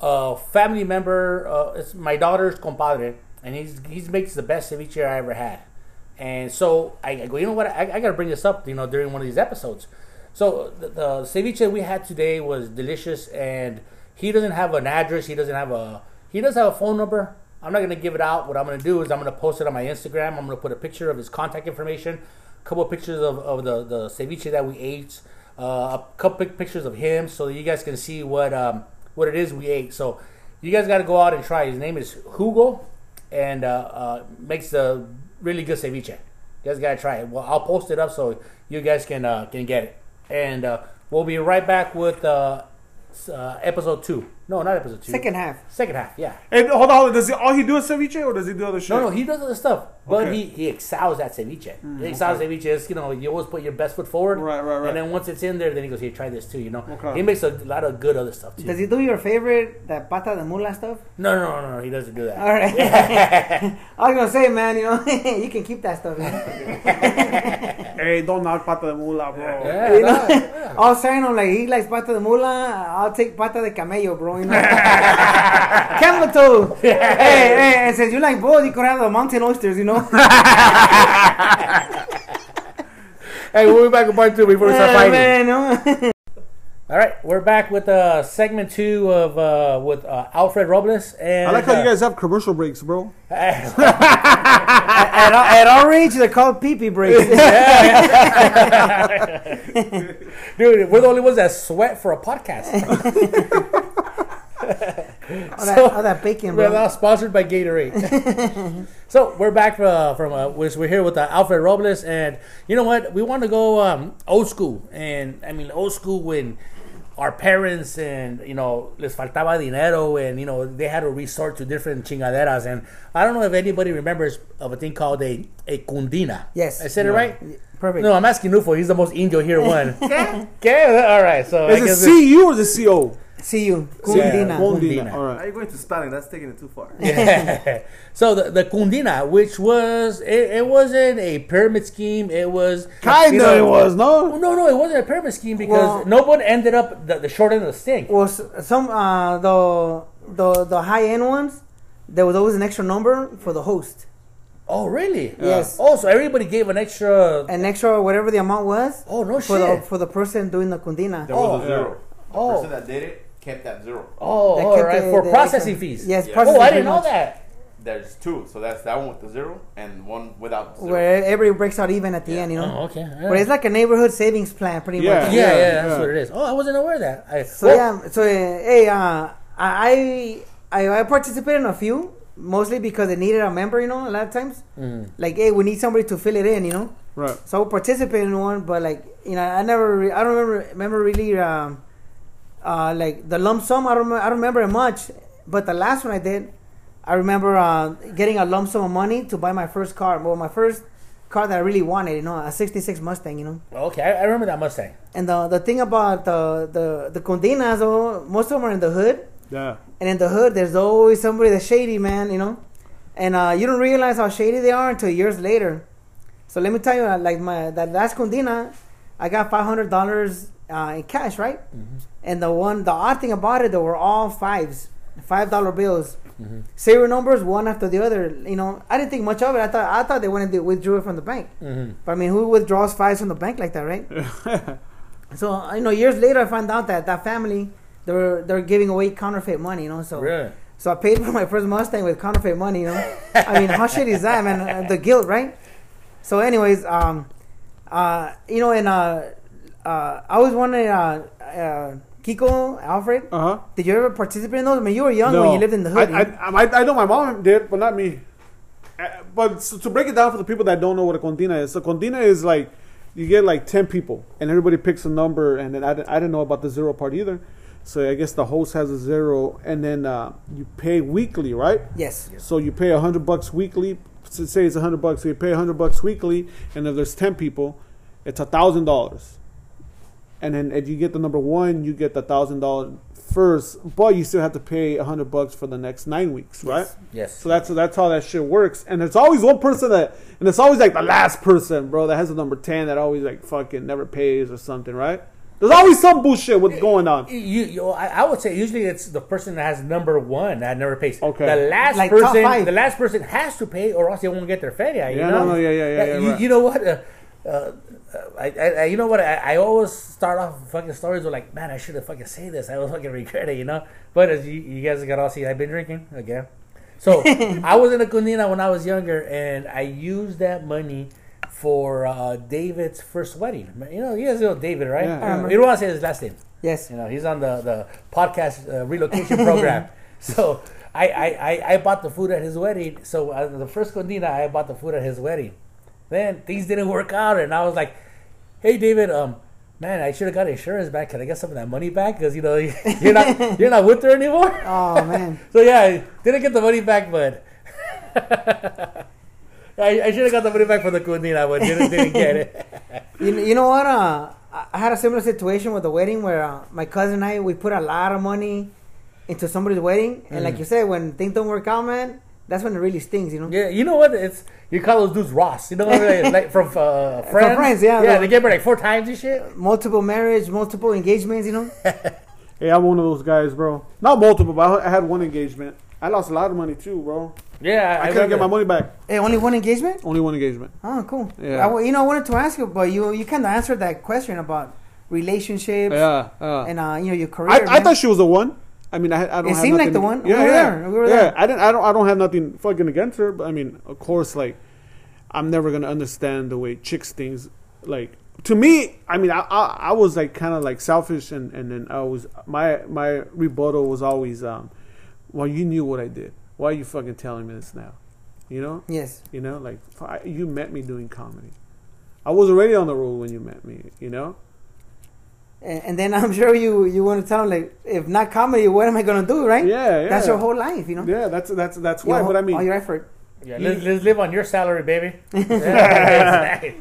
a family member. Uh, it's my daughter's compadre, and he's he makes the best ceviche I ever had. And so I, I go, you know what? I, I got to bring this up, you know, during one of these episodes. So the, the ceviche we had today was delicious, and he doesn't have an address. He doesn't have a he does have a phone number. I'm not gonna give it out. What I'm gonna do is I'm gonna post it on my Instagram. I'm gonna put a picture of his contact information, a couple of pictures of, of the the ceviche that we ate. uh, a couple pic- pictures of him so that you guys can see what um, what it is we ate. So you guys got to go out and try. His name is Hugo, and uh, uh, makes a really good ceviche. You guys got to try it. Well, I'll post it up so you guys can uh, can get it. And uh, we'll be right back with uh, uh, episode two. No, not episode two. Second half. Second half. Yeah. And hold on, hold on, does he all he do is ceviche or does he do other shit? No, no, he does other stuff, but Okay. he, he excels at ceviche. Mm, he excels at ceviche. Is, you know, you always put your best foot forward, Right, right, right. And then once it's in there, then he goes, "Here, try this too." You know, Okay. he makes a lot of good other stuff too. Does he do your favorite, that pata de mula stuff? no, no, no, no, he doesn't do that. All right. <laughs> I was gonna say, man, you know, <laughs> you can keep that stuff. You? <laughs> Hey, don't knock pata de mula, bro. Yeah, You no, know? yeah. I was saying, I'm like, he likes pata de mula. I'll take pata de camello, bro. You know, camel toe. hey, hey, and since you like both, you could have the mountain oysters. You know. <laughs> Hey, we'll be back with part two before we start Yeah, fighting. man, no? <laughs> All right, we're back with uh, segment two of uh, with uh, Alfred Robles and I like how uh, you guys have commercial breaks, bro. <laughs> at, at, our- at our age, they're called pee pee breaks. Dude, we're the only ones that sweat for a podcast. All, that, all that bacon, We're bro. now sponsored by Gatorade. <laughs> so we're back uh, from uh, we're we're here with uh, Alfred Robles, and you know what? We want to go um, old school, and I mean old school when our parents and you know les faltaba dinero, and you know they had to resort to different chingaderas. And I don't know if anybody remembers of a thing called a a cundina. Yes. I said it right. Perfect. No, I'm asking Nufo. He's the most indio here. <laughs> One. <laughs> okay, all right. So I Is guess it C-U or is it C-O? See you, Yeah, Cundina. Cund- Cundina. Cundina. All How right. are you going to spelling? That's taking it too far. <laughs> Yeah. so the, the Cundina, which was it, it wasn't a pyramid scheme. It was Kinda you know- it was, no? No, no, it wasn't a pyramid scheme because Well- no one ended up the, the short end of the stick. Well, some uh, the the the high end ones, there was always an extra number for the host, Oh, really? Yes. Oh, so everybody gave an extra. an extra whatever the amount was Oh no for shit. the for the person doing the Cundina. There was Oh, a zero. Oh. The person that did it kept that zero. oh, That all kept right. the- For the processing extra- fees. Yes, Yeah. processing Oh, I didn't know much. that. There's two, so that's that one with the zero and one without the zero. Where everybody breaks out even at the Yeah. end, you know. Oh, okay. But it's like a neighborhood savings plan, pretty Yeah. much. yeah, yeah, Yeah, that's yeah. what it is. Oh, I wasn't aware of that. I, So yeah, so uh, hey, uh, I, I I participated in a few mostly because they needed a member, you know. A lot of times, Mm. like hey, we need somebody to fill it in, you know. Right. So I participated in one, but like you know, I never, re- I don't remember, remember really, um, uh, like the lump sum. I don't, remember, I don't remember it much, but the last one I did, I remember uh, getting a lump sum of money to buy my first car. Well, my first car that I really wanted, you know, a '66 Mustang, you know. Okay, I, I remember that Mustang. And the the thing about the the the condinas, though, most of them are in the hood. Yeah. And in the hood, there's always somebody that's shady, man, you know? And uh, you don't realize how shady they are until years later. So let me tell you, uh, like my that last condina, I got $500 uh, in cash, right? And the one, the odd thing about it, they were all fives, $5 bills. Serial numbers, one after the other. You know, I didn't think much of it. I thought I thought they went and withdrew it from the bank. Mm-hmm. But I mean, who withdraws fives from the bank like that, right? <laughs> So uh, you know, years later, I found out that that family they're they're giving away counterfeit money. You know, so Really? so I paid for my first Mustang with counterfeit money. You know, I mean, how shit is that, man? Uh, The guilt, right? So, anyways, um, uh, you know, and uh, uh, I was wondering, uh, uh, Kiko, Alfred, Uh huh. did you ever participate in those? I mean, you were young when you lived in the hood. I, know? I, I, I know my mom did, but not me. Uh, But so to break it down for the people that don't know what a contina is, so contina is like you get like ten people, and everybody picks a number, and then I, didn't- I didn't know about the zero part either. So I guess the host has a zero, and then uh, you pay weekly, right? yes. So you pay a hundred bucks weekly. So say it's a hundred bucks, so you pay a hundred bucks weekly, and if there's ten people, it's a thousand dollars. And then if you get the number one, you get the thousand dollars first, but you still have to pay a hundred bucks for the next nine weeks, right? Yes. So that's that's how that shit works. And there's always one person that, and it's always like the last person, bro, that has the number ten that always like fucking never pays or something, right? There's always some bullshit with going on. You, you, I, I would say usually it's the person that has number one that never pays. Okay. The last Like person, the last person has to pay, or else they won't get their feria. You Yeah, know? no, no, yeah, yeah, yeah, yeah, you, right. you know what? Uh, uh, I, I, I- you know what? I, I always start off fucking stories with like, man, I should have fucking say this. I was fucking <laughs> regret it, you know. But as you, you guys got all see, I've been drinking again. So <laughs> I was in a cundina when I was younger, and I used that money for uh, David's first wedding. You know, you guys know David, right? Yeah, I remember. You don't want to say his last name. Yes. You know, he's on the, the podcast uh, relocation program. <laughs> So I, I, I, I bought the food at his wedding. So uh, the first condina, I bought the food at his wedding. Then things didn't work out, and I was like, "Hey, David, um, man, I should have got insurance back. Can I get some of that money back? Because you know <laughs> you're not <laughs> you're not with her anymore." Oh man. <laughs> So yeah, I didn't get the money back, but I, I should have got the money back for the condina, but didn't, didn't get it. You, you know what? Uh, I had a similar situation with the wedding where uh, my cousin and I we put a lot of money into somebody's wedding, and like you said, when things don't work out, man, that's when it really stings. You know. Yeah, you know what? It's you call those dudes Ross. You know what? I mean? like from uh, friends. Friends, yeah. Yeah, The- they get married like four times and shit. Multiple marriage, multiple engagements. You know. <laughs> Hey, I'm one of those guys, bro. Not multiple, but I I had one engagement. I lost a lot of money too, bro. Yeah, I, couldn't get my money back. hey, only one engagement. Only one engagement. Oh, cool. Yeah. I, you know, I wanted to ask you, but you you kind of answered that question about relationships Yeah, yeah. and uh, you know your career. I, I man. like she was the one. I mean, I, I don't. It seemed like the one. We Yeah, were yeah, there. We were yeah. there. I didn't. I don't. I don't have nothing fucking against her. But I mean, of course, like, I'm never gonna understand the way chicks things. Like to me, I mean, I I, I was like kind of like selfish, and and then I was my my rebuttal was always, um, well, you knew what I did. Why are you fucking telling me this now? You know, Yes. you know, like you met me doing comedy. I was already on the road when you met me. You know. And, and then <laughs> I'm sure you you want to tell them like, if not comedy, what am I gonna do, right? Yeah, yeah. That's your whole life, you know. Yeah, that's that's that's why. whole- But I mean, all your effort. Yeah, let's, let's live on your salary, baby. <laughs> Yeah.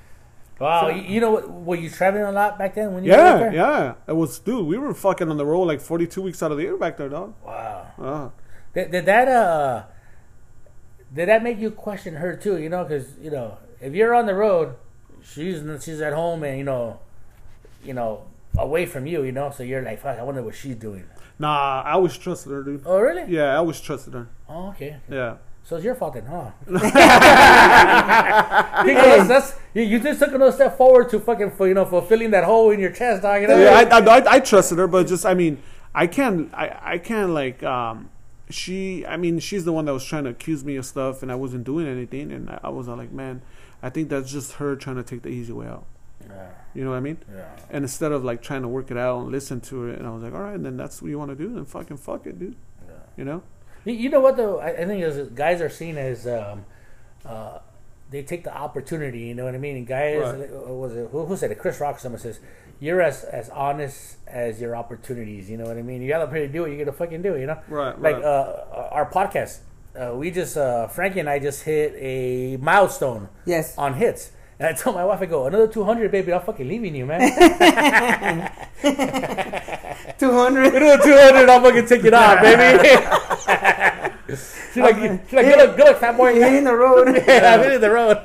<laughs> wow, you, you know what? Were you traveling a lot back then when you were Yeah, there? yeah. It was, dude. We were fucking on the road like forty-two weeks out of the year back there, dog. Wow. Uh, Did, did that uh did that make you question her too? You know, because you know if you're on the road, she's she's at home and you know, you know away from you. You know, so you're like, fuck, I wonder what she's doing. nah, I always trusted her, dude. Oh, really? Yeah, I always trusted her. Oh, okay. Yeah. So it's your fault then, huh? <laughs> <laughs> because that's you, you just took another step forward to fucking for you know fulfilling that hole in your chest, dog. You know? Yeah, I, I, I, trusted her, but just I mean, I can't, I, I can't like, um, she, I mean, she's the one that was trying to accuse me of stuff, and I wasn't doing anything, and I, I was like, man, I think that's just her trying to take the easy way out. Yeah. You know what I mean? Yeah. And instead of like trying to work it out and listen to it, and I was like, all right, and then that's what you want to do, then fucking fuck it, dude. Yeah. You know? You, you know what though? I, I think as guys are seen as um, uh, they take the opportunity. You know what I mean? And guys, Right. was it who, who said it? Chris Rock. Someone says you're as as honest as your opportunities. You know what I mean? You got to pay to do it. You got to fucking do it. You know? Right, Like right. uh, our podcast. Uh, we just uh, Frankie and I just hit a milestone Yes. on hits. And I told my wife, I go, another 200, baby, I'm fucking leaving you, man. <laughs> Two hundred. another 200, I'm fucking taking it off, baby. <laughs> she's like, she's like good, luck, good luck, fat boy. <laughs> You're in the road. yeah, I'm in the road.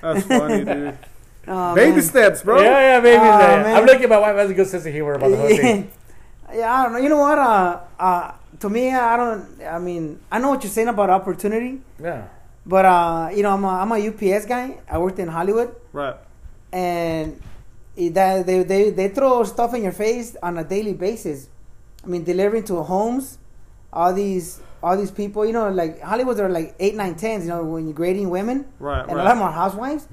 That's funny, dude. Oh, Baby man. steps, bro. Yeah, yeah, baby. Oh, yeah. man. I'm looking at my wife has a good sense of humor about the whole thing. yeah, I don't know. You know what? Uh, uh, to me, I don't. I mean, I know what you're saying about opportunity, Yeah. But uh, you know, I'm a, I'm a UPS guy. I worked in Hollywood, Right. and that they, they they throw stuff in your face on a daily basis. I mean, delivering to homes, all these all these people. You know, like Hollywood are like eight, nine, tens. You know, when you're grading women, Right, and a lot more housewives,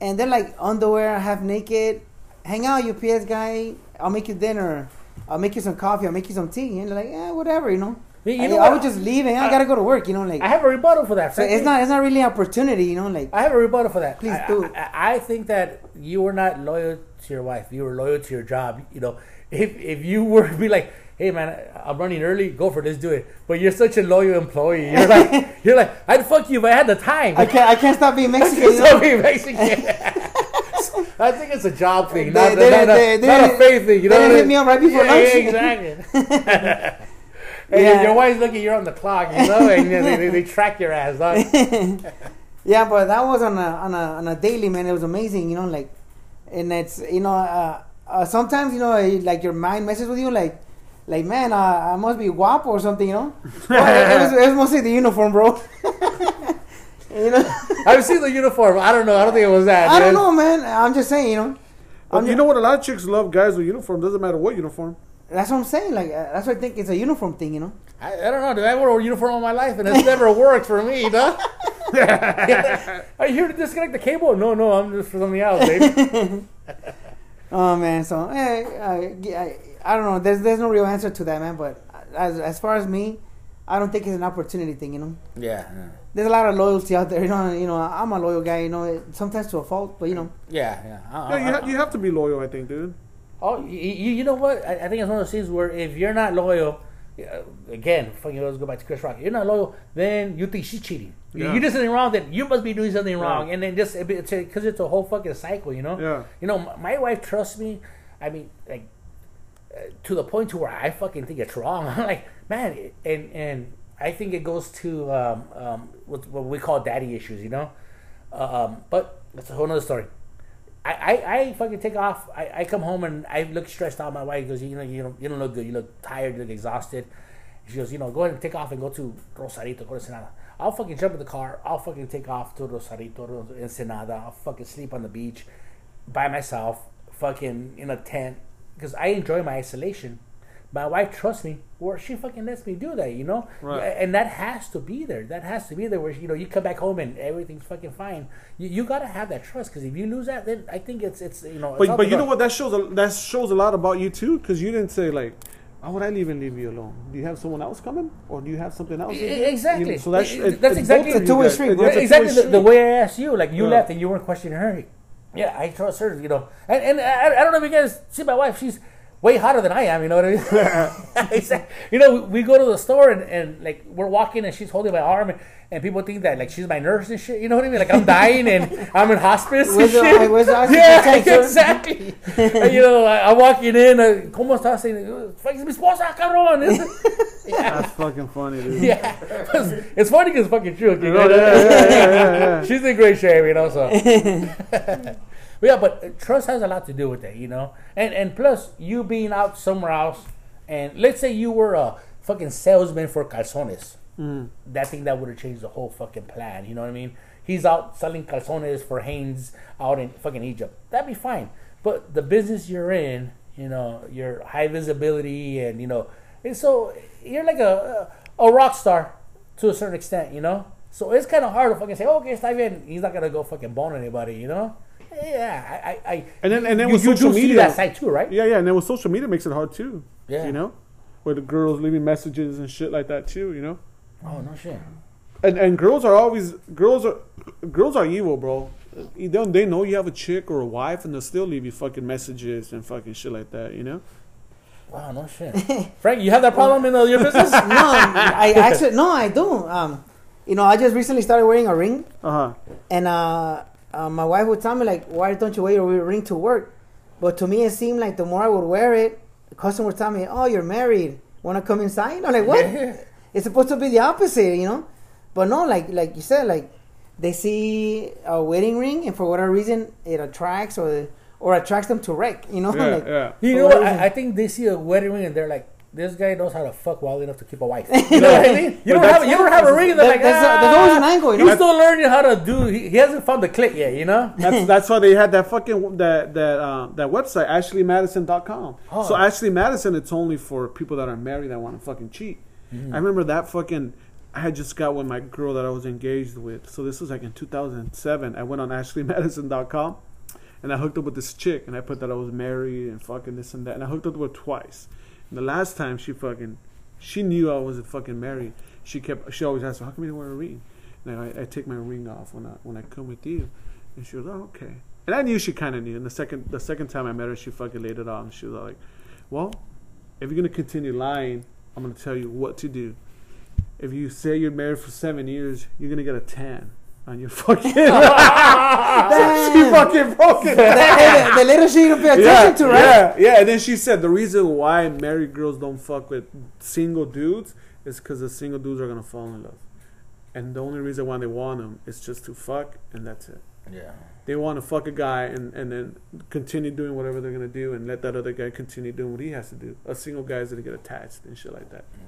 and they're like underwear, half naked. Hang out, UPS guy. I'll make you dinner. I'll make you some coffee. I'll make you some tea. And they're like, yeah, whatever, you know. You- you I, know I would just leave and I gotta go to work, you know, like. I have a rebuttal for that. so it's not it's not really an opportunity, you know, like. I have a rebuttal for that. Please I, do. I, I think that you were not loyal to your wife. You were loyal to your job. You know, if if you were to be like, hey man, I'm running early, go for this, do it. But you're such a loyal employee. You're <laughs> like, you're like, I'd fuck you if I had the time. I can't I can't stop being <laughs> Mexican. You so know? be Mexican. <laughs> I think it's a job thing, They- not, they- not, not, they- they not a faith thing. You they know didn't hit me up right before yeah, lunch. exactly. And Yeah. your, your wife's looking, you're on the clock, you know, and they, they, they track your ass. Dog. <laughs> Yeah, but that was on a on a on a daily man. It was amazing, you know, like, and it's you know, uh, uh, sometimes you know, like your mind messes with you, like, like man, uh, I must be guapo or something, you know. <laughs> Well, it, was, it was mostly the uniform, bro. <laughs> you know, I've seen the uniform. I don't know. I don't think it was that. I don't know, man. I'm just saying, you know. But you know what? A lot of chicks love guys with uniform. Doesn't matter what uniform. That's what I'm saying. Like, uh, that's why I think it's a uniform thing, you know. I, I don't know. Dude. I wore a uniform all my life, and it's never <laughs> worked for me. Duh. <laughs> Are you here to disconnect the cable? No, no, I'm just for something else, baby. <laughs> Oh man, so eh, I, I, I don't know. There's there's no real answer to that, man. But as as far as me, I don't think it's an opportunity thing. You know, yeah, yeah, there's a lot of loyalty out there. You know, you know, I'm a loyal guy. You know, sometimes to a fault, but you know, yeah. yeah. I- Yeah, you, I- ha- you have to be loyal, I think, dude. Oh, you, you, know what? I, I think it's one of those things where if you're not loyal, uh, again, fucking let's go back to Chris Rock. You're not loyal, then you think she's cheating. You- Yeah. You did something wrong, then you must be doing something wrong, Yeah. and then just because it's, it's a whole fucking cycle, you know. Yeah. You know, my, my wife trusts me. I mean, like uh, to the point to where I fucking think it's wrong. <laughs> I'm like, man, and and I think it goes to um, um, what, what we call daddy issues, you know. Um, but that's a whole nother story. I, I, I fucking take off. I, I come home and I look stressed out. My wife goes, you know, you don't, you don't look good. You look tired. You look exhausted. She goes, you know, go ahead and take off and go to Rosarito, go to Ensenada. I'll fucking jump in the car. I'll fucking take off to Rosarito, to Ensenada. I'll fucking sleep on the beach by myself, fucking in a tent, because I enjoy my isolation. My wife trusts me, where she fucking lets me do that, you know. Right. And that has to be there. That has to be there. Where you know you come back home and everything's fucking fine. You, you gotta have that trust, because if you lose that, then I think it's it's you know. it's But but the you know what? That shows a, that shows a lot about you too, because you didn't say like, "Why would I even leave you alone? Do you have someone else coming, or do you have something else?" Exactly. You- so that's it- that's exactly- both of It's a you two-way guys. street, It's bro. a two-way exactly the, the way I asked you. Like you Yeah. left and you weren't questioning her. Yeah, I trust her. You know, and and I, I don't know if you guys see my wife. She's way hotter than I am. You know what I mean? <laughs> Exact- you know, we go to the store and, and like we're walking and she's holding my arm and, and people think that like she's my nurse and shit. You know what I mean? Like I'm dying and <laughs> I'm in hospice and Where's the- shit. where's the oxygen yeah, tank, sir? exactly. and, you know, I, I'm walking in. Uh, ¿Cómo estás? Saying, "Fuck, es mi esposa, cabrón." <laughs> yeah. That's fucking funny, dude. Yeah, it's funny because it's fucking true. okay? Yeah, yeah, yeah, yeah, yeah. She's in great shape, you know. So, but yeah, but trust has a lot to do with that, you know. And and plus, you being out somewhere else, and let's say you were a fucking salesman for calzones, mm. that thing that would have changed the whole fucking plan. You know what I mean? He's out selling calzones for Hanes out in fucking Egypt. That'd be fine. But the business you're in, you know, your high visibility, and you know, and so you're like a a, rock star to a certain extent, you know. So it's kind of hard to fucking say, oh, okay, está bien. He's not gonna go fucking bone anybody, you know. Yeah, I, I, I And then and then you, with you social do see media, that side too, right? yeah, yeah, and then with social media makes it hard too. Yeah. you know, where the girls leaving messages and shit like that too. You know, Oh no shit. and and girls are always girls are girls are evil, bro. You don't they know you have a chick or a wife, and they'll still leave you fucking messages and fucking shit like that. You know. Wow, no shit. <laughs> Frank, you have that problem in uh, your business? <laughs> no, I actually no, I do. Um, you know, I just recently started wearing a ring, Uh huh. and uh, uh, my wife would tell me like, "Why don't you wear your ring to work?" But to me, it seemed like the more I would wear it, the customer would tell me, "Oh, you're married. Want to come inside?" I'm like, "What?" It's supposed to be the opposite, you know. But no, like like you said, like they see a wedding ring, and for whatever reason, it attracts or or attracts them to wreck. You know, Yeah, <laughs> like, yeah. You know what what? reason? I, I think they see a wedding ring and they're like, this guy knows how to fuck well enough to keep a wife. <laughs> You know what I mean? You don't that's- have you don't have a ring and they're That- like, that's a- ah, there's always an angle, you know? He's still learning how to do. He, he hasn't found the click yet. You know? That's that's why they had that fucking that that uh, that website ashleymadison.com. Oh. So Ashley Madison, it's only for people that are married that want to fucking cheat. I remember that fucking. I had just got with my girl that I was engaged with. So this was like in 2007. I went on <laughs> ashleymadison.com and I hooked up with this chick and I put that I was married and fucking this and that. And I hooked up with her twice. The last time she fucking, she knew I wasn't fucking married. She kept, she always asked, me, "How come you don't wear a ring?" And I, I take my ring off when I when I come with you. And she was, "Oh, okay." And I knew she kind of knew. And the second the second time I met her, she fucking laid it on. She was like, "Well, if you're gonna continue lying, I'm gonna tell you what to do. If you say you're married for seven years, you're gonna get a tan on your fucking." <laughs> she fucking broke it. the, the little shit you don't pay attention Yeah, to, right? yeah, yeah. And then she said the reason why married girls don't fuck with single dudes is because the single dudes are gonna fall in love, and the only reason why they want them is just to fuck, and that's it. Yeah. They want to fuck a guy and, and then continue doing whatever they're gonna do, and let that other guy continue doing what he has to do. A single guy is gonna get attached and shit like that. Mm.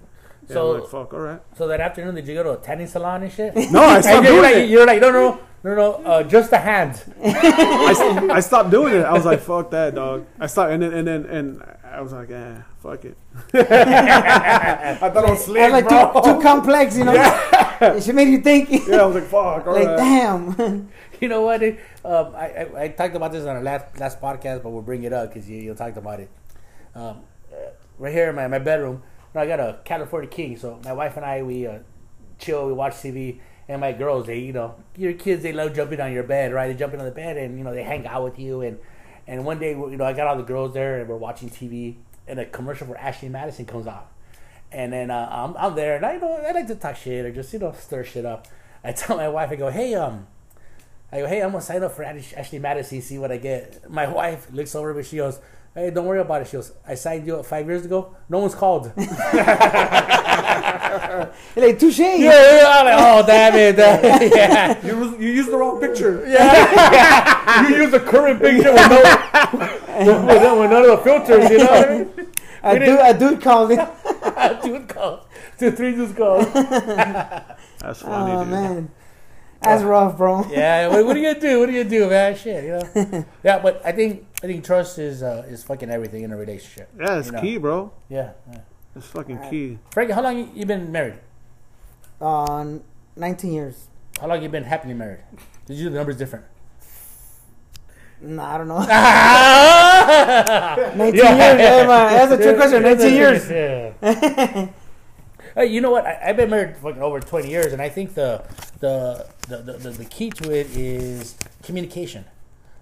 Yeah, So- I'm like, fuck, all right. So that afternoon, did you go to a tanning salon and shit? No, I <laughs> stopped And you're doing like, it. you're like, no, no, no, no, uh, just the hands. I, st- I stopped doing it. I was like, fuck that, dog. I stopped, and then and then and I was like, eh, fuck it. <laughs> I thought I was I was like bro. too, too complex, you know. <laughs> it should make you think. Yeah, I was like, fuck. All like right. damn. You know what? dude? Um, I, I I talked about this on our last last podcast, but we'll bring it up because you you talked about it. Um, uh, right here in my, my bedroom, I got a California King. So my wife and I we uh, chill, we watch TV, and my girls they you know your kids they love jumping on your bed, right? They jump in on the bed and you know they hang out with you and and one day you know I got all the girls there and we're watching TV and a commercial for Ashley Madison comes on. And then uh, I'm, I'm there, and I you know I like to talk shit or just you know stir shit up. I <laughs> tell my wife, I go, hey, um, I go, hey, I'm gonna sign up for Ashley Madison, see what I get. My wife looks over but she goes, hey, don't worry about it. She goes, I signed you up five years ago. No one's called. <laughs> <laughs> yeah, You're like touche. yeah, I'm like, oh damn it, damn it. <laughs> yeah. You, you used the wrong picture. Yeah, you use the current picture with no, with, with, with none of the filters, you know what I mean? A We dude, didn't- a dude called it. Dude calls. Two, three dudes calls. That's funny, Oh dude. man, that's rough, bro. Yeah, what, what are you gonna do? What are you gonna do, man? Shit, you know. yeah, but I think I think trust is uh, is fucking everything in a relationship. Yeah, it's You know. key, bro. Yeah. yeah. It's fucking key. Frankie, how long you, you been married? On 19 years. How long you been happily married? Did you do the numbers different? Nah, I don't know. yeah, <laughs> 19 years. Yeah, man. That's a trick question. 19 <laughs> years. Yeah. Hey, you know what? I, I've been married for fucking over twenty years, and I think the the, the the the the key to it is communication.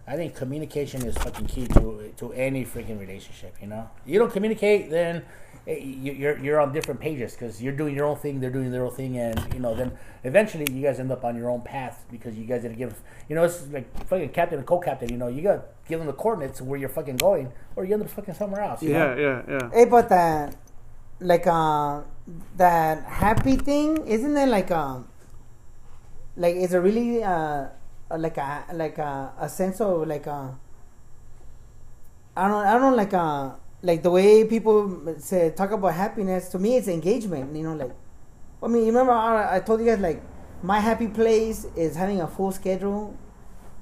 I think communication is fucking key to to any freaking relationship. You know, you don't communicate, then eh, you- you're you're on different pages because you're doing your own thing, they're doing their own thing, and you know, then eventually you guys end up on your own path because you guys didn't give. You know, it's like fucking captain and co-captain. You know, you got to give them the coordinates where you're fucking going, or you end up fucking somewhere else. You Yeah, know? yeah, yeah. Hey, but that, like, uh, that happy thing, isn't it like, um, like, is it really, uh, like a, like a, a sense of, like, a I don't, I don't like, a like the way people say, talk about happiness, to me, it's engagement, you know, like, I mean, you remember I, I told you guys, like, my happy place is having a full schedule.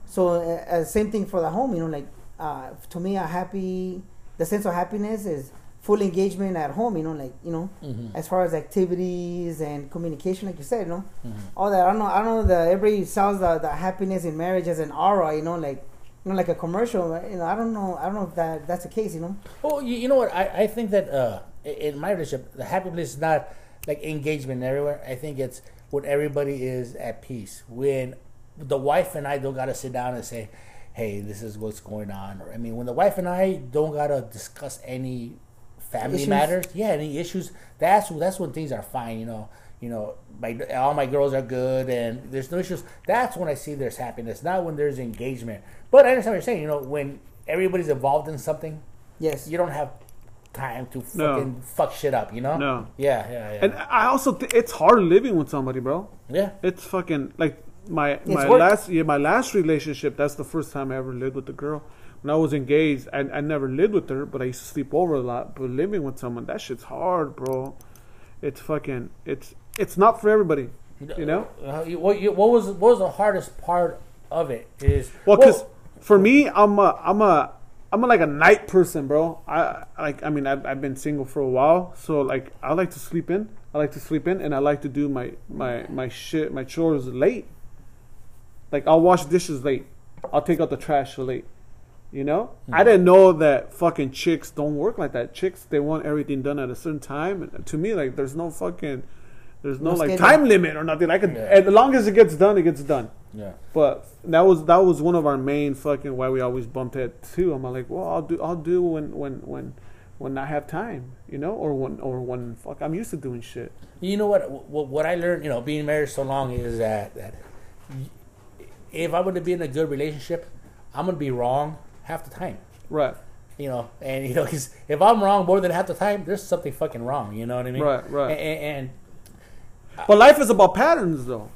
So, uh, uh, same thing for the home, you know, like, uh, to me, a happy, the sense of happiness is full engagement at home, you know, like, you know, Mhm. as far as activities and communication, like you said, you know, Mhm. all that. I don't know, I don't know that everybody sells the, the happiness in marriage as an aura, you know, like, you know, like a commercial, you know, I don't know, I don't know if that that's the case, you know. Well, you, you know what? I, I think that uh, in my relationship, the happy place is not like engagement everywhere. I think it's when everybody is at peace. When the wife and I don't got to sit down and say, hey, this is what's going on. Or, I mean, when the wife and I don't got to discuss any family Issues? matters, yeah, any issues, that's, that's when things are fine, you know. You know, my, all my girls are good and there's no issues. That's when I see there's happiness, not when there's engagement. But I understand what you're saying. You know, when everybody's involved in something, Yes. you don't have time to No. fucking fuck shit up, you know? No. Yeah, yeah, yeah. And I also th- it's hard living with somebody, bro. yeah. It's fucking like my my work. last yeah my last relationship. That's the first time I ever lived with a girl. When I was engaged, I, I never lived with her, but I used to sleep over a lot. But living with someone, that shit's hard, bro. It's fucking it's it's not for everybody. You know. Uh, what, you, what was what was the hardest part of it? Is Well, because for me, I'm a, I'm a, I'm a, like a night person, bro. I like, I mean, I've, I've been single for a while, so like, I like to sleep in. I like to sleep in, and I like to do my my my shit, my chores late. Like, I'll wash dishes late. I'll take out the trash late. You know, hmm. I didn't know that fucking chicks don't work like that. Chicks, they want everything done at a certain time. And to me, like, there's no fucking, there's no, No like schedule. time limit or nothing. I could, Yeah. as long as it gets done, it gets done. yeah, But that was that was one of our main fucking why we always bumped head too. I'm like, well, I'll do I'll do when when when when I have time, you know, or when or when fuck I'm used to doing shit. you know what, what? What I learned, you know, being married so long is that that if I were to be in a good relationship, I'm gonna be wrong half the time. Right, You know, and you know, because if I'm wrong more than half the time, there's something fucking wrong. You know what I mean? Right, right. And, and, but life is about patterns, though.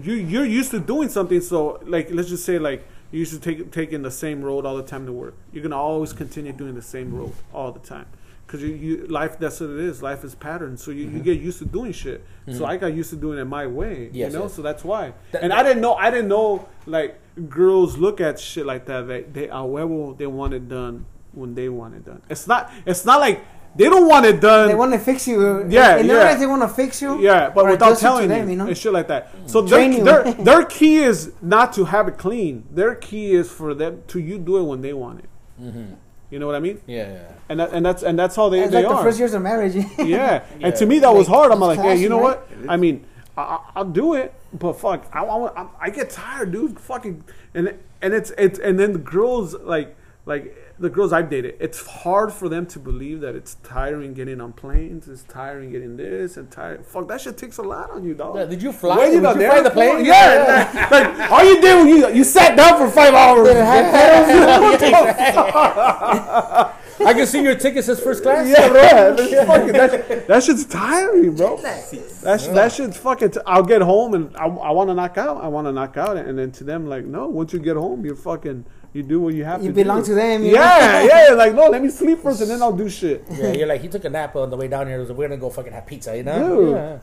You you're used to doing something, so like let's just say like you used to take taking the same road all the time to work. You're gonna always continue doing the same road all the time. Cause you, you life that's what it is. Life is patterns, so you, you mm-hmm. get used to doing shit. So mm-hmm. I got used to doing it my way, Yes, you know. yes. So that's why. That- and I didn't know. I didn't know like girls look at shit like that. They they are huevo. They want it done when they want it done. It's not. It's not like they don't want it done. They want to fix you. Uh, yeah, in yeah. their eyes, they want to fix you. Yeah, but without adjust it telling them, you, you know? and shit like that. So Train their, their <laughs> their key is not to have it clean. Their key is for them to you do it when they want it. Mm-hmm. You know what I mean? Yeah, yeah. And that, and that's and that's how they It's they like the first years of marriage. <laughs> yeah. and to me that was Like, hard. I'm like, yeah, you know clashing, what? I mean, I, I- I'll do it, but fuck, I, I, I get tired, dude. Fucking, and and it's it's and then the girls like like the girls I've dated, it's hard for them to believe that it's tiring getting on planes, it's tiring getting this and tiring. Fuck, that shit takes a lot on you, dog. Yeah, did you fly? Wait, Did know, you the fly the plane? Yeah, <laughs> like all you did when you you sat down for five hours. <laughs> <laughs> I can see your ticket says first class. Yeah, bro. That's fucking, that, that shit's tiring, bro. That's that shit's fucking. T- I'll get home and I, I want to knock out. I want to knock out, and then to them, like, no. Once you get home, you're fucking. You do what you have You to. belong do. to them, you Yeah, yeah. Like, no, let me sleep first, and then I'll do shit. Yeah, you're like he took a nap on the way down here. We're gonna go fucking have pizza, you know? Yeah.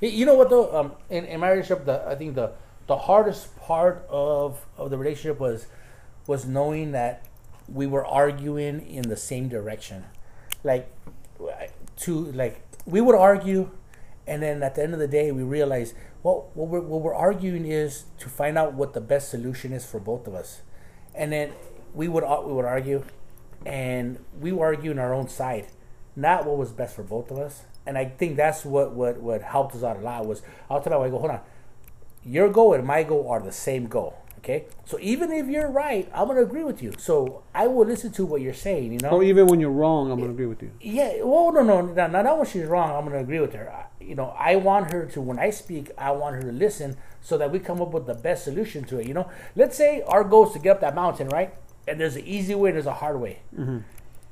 You- You know what though? Um, in, in my relationship, the I think the the hardest part of of the relationship was was knowing that we were arguing in the same direction. Like to like we would argue, and then at the end of the day, we realized well, what we're what we're arguing is to find out what the best solution is for both of us, and then we would we would argue, and we were arguing our own side, not what was best for both of us. And I think that's what what what helped us out a lot was I'll tell my wife, I go, hold on, your goal and my goal are the same goal. Okay, so even if you're right, I'm gonna agree with you. So I will listen to what you're saying. You know, Or even when you're wrong, I'm gonna agree with you. yeah, well, no, no, no, not, when she's wrong. I'm going to agree with her. I, you know, I want her to, when I speak, I want her to listen so that we come up with the best solution to it. You know, let's say our goal is to get up that mountain, right? And there's an easy way and there's a hard way. Mm-hmm.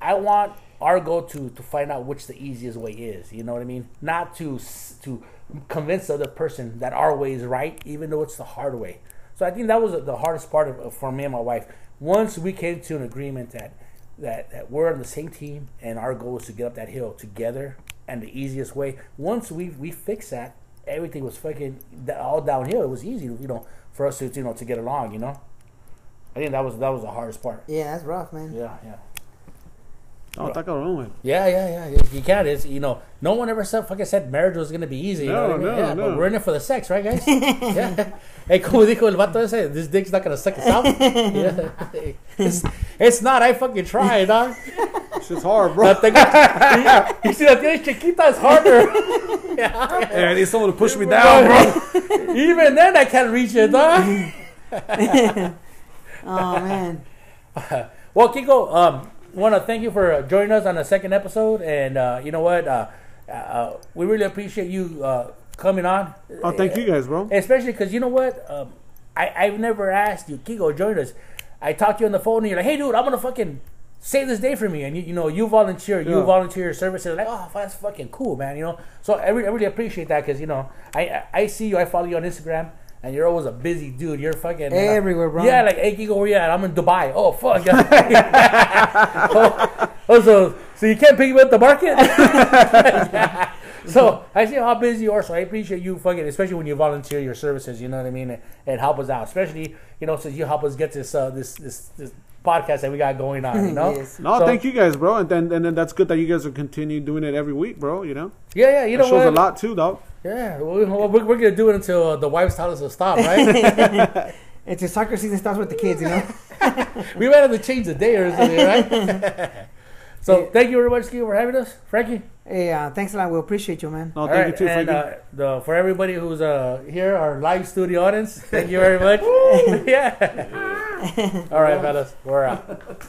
I want our goal to to find out which the easiest way is. You know what I mean? Not to to convince the other person that our way is right, even though it's the hard way. So I think that was the hardest part of for me and my wife. Once we came to an agreement that that, that we're on the same team and our goal is to get up that hill together and the easiest way. Once we we fix that, everything was fucking all downhill. It was easy, you know, for us to you know to get along. You know, I think that was that was the hardest part. Yeah, that's rough, man. Yeah, yeah. Oh, está cabrón, güey. Yeah, yeah, yeah. You, you can't. It's you know, no one ever said fucking said marriage was gonna be easy. You know No, what I mean? no, yeah, no. but we're in it for the sex, right, guys? <laughs> yeah. Hey, como dijo el vato ese, this dick's not gonna suck us out. <laughs> yeah. <laughs> It's, it's not. I fucking tried, dog. Shit's hard, La bro. tengo- you see, that tienes chiquita, it's harder. Yeah. I need someone to push me down, bro. Even then, I can't reach it, dog. <laughs> Oh man. Well, Kiko, um, want to thank you for uh, joining us on the second episode, and uh, you know what? Uh, uh, we really appreciate you uh, coming on. Oh, thank you guys, bro. Especially because you know what? Um, I, I've never asked you, Kiko, join us. I talked to you on the phone and you're like, hey, dude, I'm going to fucking save this day for me. And you, you know, you volunteer, you Yeah. volunteer your services. Like, oh, that's fucking cool, man. You know, so I really, I really appreciate that because, you know, I, I see you, I follow you on Instagram. And you're always a busy dude. You're fucking Everywhere, bro. Yeah, like, hey, Kiko, where you at? I'm in Dubai. Oh, fuck. oh, <laughs> oh, so, so you can't pick me up at the market? <laughs> so I see how busy you are. So I appreciate you fucking, especially when you volunteer your services. You know what I mean, and, and help us out. Especially you know, since you help us get this uh, this this this podcast that we got going on. You <laughs> know, Yes. No, So- thank you guys, bro. And then and then that's good that you guys are continue doing it every week, bro. You know, Yeah, yeah. You that know shows what? a lot too, dog. Yeah, we, we're, we're gonna do it until uh, the wives tell us to stop, right? <laughs> <laughs> It's a soccer season starts with the kids, you know. we might have to change the day or something, right? So thank you very much, Ski, for having us, Frankie. hey, uh, thanks a lot. We appreciate you, man. No, thank right, you too, and Frankie. uh, the, for everybody who's uh, here, our live studio audience, thank you very much. <laughs> <laughs> yeah. <laughs> All right, fellas, we're out.